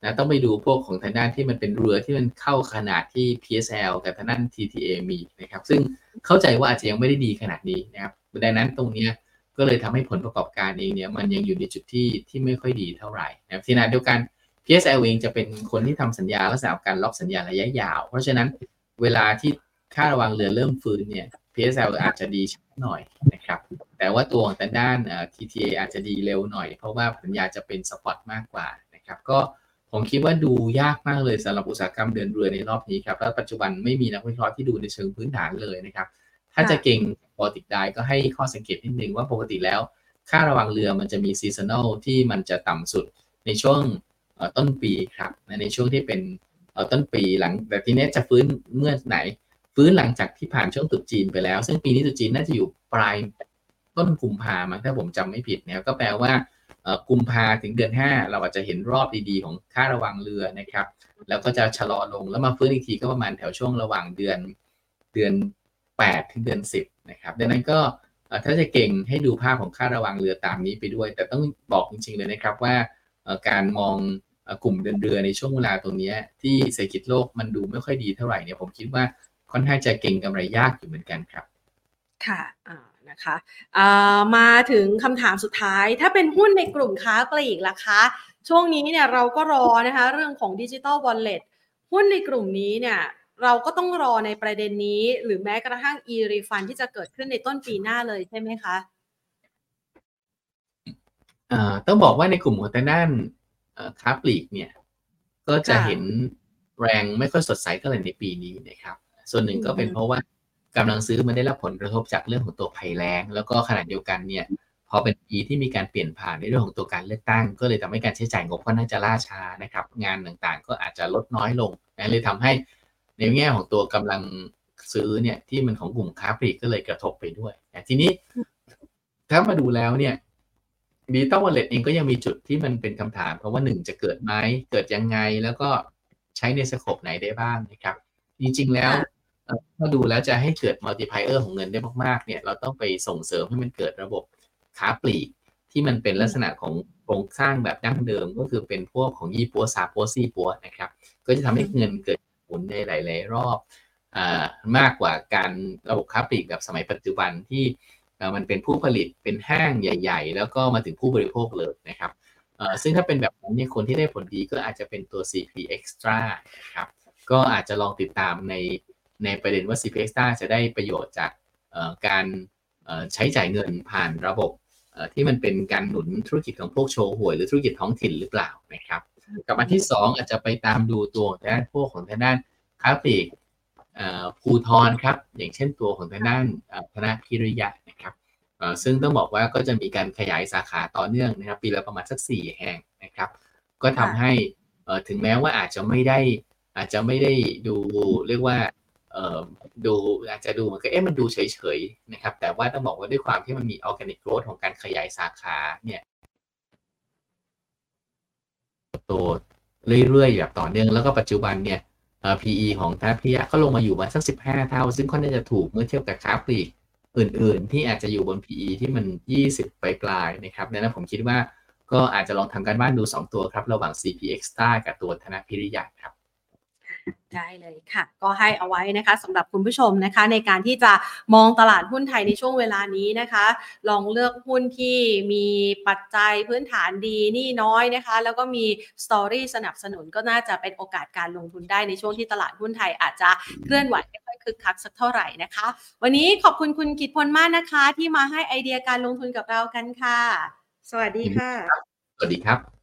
นะต้องไปดูพวกของทางด้านที่มันเป็นเรือที่มันเข้าขนาดที่ PSL กับทางด้าน TTA มีนะครับ ซึ่งเข้าใจว่าอาจจะยังไม่ได้ดีขนาดนี้นะครับดังนั้นตรงนี้ก็เลยทำให้ผลประกอบการเองเนี่ยมันยังอยู่ในจุดที่ที่ไม่ค่อยดีเท่าไหร่นะครับที่ขณะเดียวกัน PSL เองจะเป็นคนที่ทำสัญญาลักษณะของการล็อกสัญญาระยะยาว เพราะฉะนั้นเวลาที่ค่าระวังเรือเริ่มฟื้นเนี่ย PSL อาจจะดีช้าหน่อยนะครับ แต่ว่าตัวของทางด้าน TTA อาจจะดีเร็วหน่อย เพราะว่าสัญญาจะเป็น spot มากกว่านะครับ ก็ ผมคิดว่าดูยากมากเลยสำหรับอุตสาหกรรมเดินเรือในรอบนี้ครับและปัจจุบันไม่มีนักวิเคราะห์ที่ดูในเชิงพื้นฐานเลยนะครับ ถ้าจะเก่งปกติได้ก็ให้ข้อสังเกตนิดนึงว่าปกติแล้ว ค่าระวังเรือมันจะมี seasonal ที่มันจะต่ำสุดในช่วงต้นปีครับในช่วงที่เป็นต้นปีหลังแต่ทีนี้จะฟื้นเมื่อไหน ฟื้นหลังจากที่ผ่านช่วงตรุษจีนไปแล้ว ซึ่งปีนี้ตรุษจีนน่าจะอยู่ปลายต้นกุมภามั้งถ้าผมจำไม่ผิดนะครับก็แปลว่า กุมภาถึงเดือน 5 เราอาจจะเห็นรอบดีๆของค่าระวังเรือนะครับ แล้วก็จะชะลอลงแล้วมาฟื้นอีกทีก็ประมาณแถวช่วงระหว่างเดือนเดือน 8 ถึงเดือน 10 นะครับ ดังนั้นก็ถ้าจะเก่งให้ดูภาพของค่าระวังเรือตามนี้ไปด้วย แต่ต้องบอกจริงๆเลยนะครับว่าการมองกลุ่มเดินเรือในช่วงเวลาตรงนี้ที่เศรษฐกิจโลกมันดูไม่ค่อยดีเท่าไหร่เนี่ยผมคิดว่าค่อนข้างจะเก่งกำไรยากอยู่เหมือนกันครับ ค่ะ นะคะอ่ามาถึงคำถามสุดท้าย ถ้าเป็นหุ้นในกลุ่มค้าปลีกล่ะคะ ช่วงนี้เนี่ยเราก็รอนะคะเรื่องของดิจิ t a ลวอลเล็ตหุ้นในกลุ่มนี้เนี่ยเราก็ต้องรอในประเด็นนี้ หรือแม้กระทั่ง e refund ที่จะเกิดขึ้นในต้นปีหน้าเลยใช่ไหมคะเอ่อต้องบอกว่าในกลุ่มของทางด้านเอ่อค้าปลีกเนี่ย ก็จะค่ะเห็นแรงไม่ค่อยสดใสเท่าไหร่ในปีนี้นะครับ ส่วนหนึ่งก็เป็นอืมเพราะว่า กำลังซื้อมันได้รับผลกระทบจากเรื่องของตัวภัยแล้ง แล้วก็ขณะเดียวกันเนี่ยพอเป็นปีที่มีการเปลี่ยนผ่านในเรื่องของตัวการเลือกตั้ง ก็เลยทำให้การใช้จ่ายงบก็น่าจะล่าช้านะครับ งานต่างๆ ก็อาจจะลดน้อยลงนะเลยทำให้ในแง่ของตัวกำลังซื้อเนี่ยที่มันของกลุ่มค้าปลีกก็เลยกระทบไปด้วยนะทีนี้ถ้ามาดูแล้วเนี่ย digital wallet เองก็ยังมีจุดที่มันเป็นคำถาม เพราะว่าหนึ่งจะเกิดไหมเกิดยังไงแล้วก็ใช้ใน scope ไหนได้บ้างนะครับ จริงๆแล้ว ถ้าดูแล้วจะให้เกิด multiplier ของเงินได้มากๆเนี่ยเราต้องไปส่งเสริมให้มันเกิดระบบค้าปลีกที่มันเป็นลักษณะของโครงสร้างแบบดั้งเดิมก็คือเป็นพวกของยี่ปั๊วซาปั๊วซีปั๊วนะครับ ก็จะทำให้เงินเกิดหมุนในหลาย ๆ รอบอมากกว่าการระบบค้าปลีกแบบสมัยปัจจุบันที่มันเป็นผู้ผลิตเป็นห้างใหญ่ ๆ แล้วก็มาถึงผู้บริโภคเลยนะครับซึ่งถ้าเป็นแบบนั้นเนี่ยคนที่ได้ผลดีก็อาจจะเป็นตัว CP Extra นะครับก็อาจจะลองติดตามใน ในประเด็นว่า CP Extra จะได้ประโยชน์จากการใช้จ่ายเงินผ่านระบบที่มันเป็นการหนุนธุรกิจของพวกโชว์หวยหรือธุรกิจท้องถิ่นหรือเปล่านะครับ กับอันที่ 2 อาจจะไปตามดูตัวทางด้านพวกของทางด้านค้าปลีกภูทรครับ อย่างเช่นตัวของทางด้านธนาพิริยะนะครับซึ่งต้องบอกว่าก็จะมีการขยายสาขาต่อเนื่องนะครับ ปีละประมาณสัก 4 แห่งนะครับ ก็ทำให้ถึงแม้ว่าอาจจะไม่ได้อาจจะไม่ได้ดูเรียกว่า ดูอาจจะดูมันก็เอ๊ะมันดูเฉยๆนะครับ แต่ว่าต้องบอกว่าด้วยความที่มันมีออร์แกนิกโกรธของการขยายสาขาเนี่ยโตเรื่อยๆแบบต่อเนื่องแล้วก็ปัจจุบันเนี่ย PE ของทัพพิยะก็ลงมาอยู่มาสัก 15 เท่า ซึ่งค่อนข้างจะถูกเมื่อเทียบกับค้าปลีกอื่น ๆ ที่อาจจะอยู่บน PE ที่มัน 20 ปลายๆนะครับดังนั้นผมคิดว่าก็อาจจะลองทำการบ้านดู 2 ตัวครับ ระหว่าง CP Extra กับตัวธนาพิริยะครับ ได้เลยค่ะ ก็ให้เอาไว้นะคะสำหรับคุณผู้ชมนะคะ ในการที่จะมองตลาดหุ้นไทยในช่วงเวลานี้นะคะ ลองเลือกหุ้นที่มีปัจจัยพื้นฐานดีนี่น้อยนะคะ แล้วก็มีสตอรี่สนับสนุนก็น่าจะเป็นโอกาสการลงทุนได้ในช่วงที่ตลาดหุ้นไทยอาจจะเคลื่อนไหวไม่ค่อยคึกคักสักเท่าไหร่นะคะ วันนี้ขอบคุณคุณกิตพลมากนะคะ ที่มาให้ไอเดียการลงทุนกับเรากันค่ะ สวัสดีค่ะ สวัสดีครับ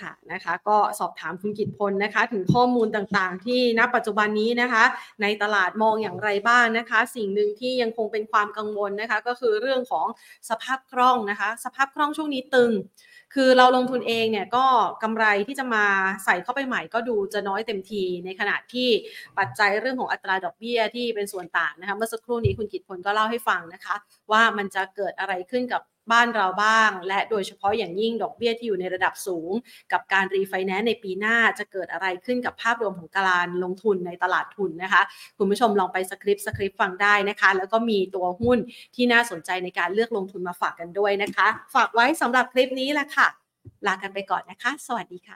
ค่ะนะคะก็สอบถามคุณกิตพลนะคะ ถึงข้อมูลต่างๆ ที่ณปัจจุบันนี้นะคะ ในตลาดมองอย่างไรบ้างนะคะ สิ่งหนึ่งที่ยังคงเป็นความกังวลนะคะ ก็คือเรื่องของสภาพคล่องนะคะ สภาพคล่องช่วงนี้ตึง คือเราลงทุนเองเนี่ยก็กำไรที่จะมาใส่เข้าไปใหม่ก็ดูจะน้อยเต็มที ในขณะที่ปัจจัยเรื่องของอัตราดอกเบี้ยที่เป็นส่วนต่างนะคะ เมื่อสักครู่นี้คุณกิตพลก็เล่าให้ฟังนะคะ ว่ามันจะเกิดอะไรขึ้นกับ บ้านเราบ้าง และโดยเฉพาะอย่างยิ่งดอกเบี้ยที่อยู่ในระดับสูง กับการรีไฟแนนซ์ในปีหน้าจะเกิดอะไรขึ้นกับภาพรวมของการลงทุนในตลาดทุนนะคะ คุณผู้ชมลองไป skip skip ฟังได้นะคะ แล้วก็มีตัวหุ้นที่น่าสนใจในการเลือกลงทุนมาฝากกันด้วยนะคะ ฝากไว้สำหรับคลิปนี้แหละค่ะ ลากันไปก่อนนะคะ สวัสดีค่ะ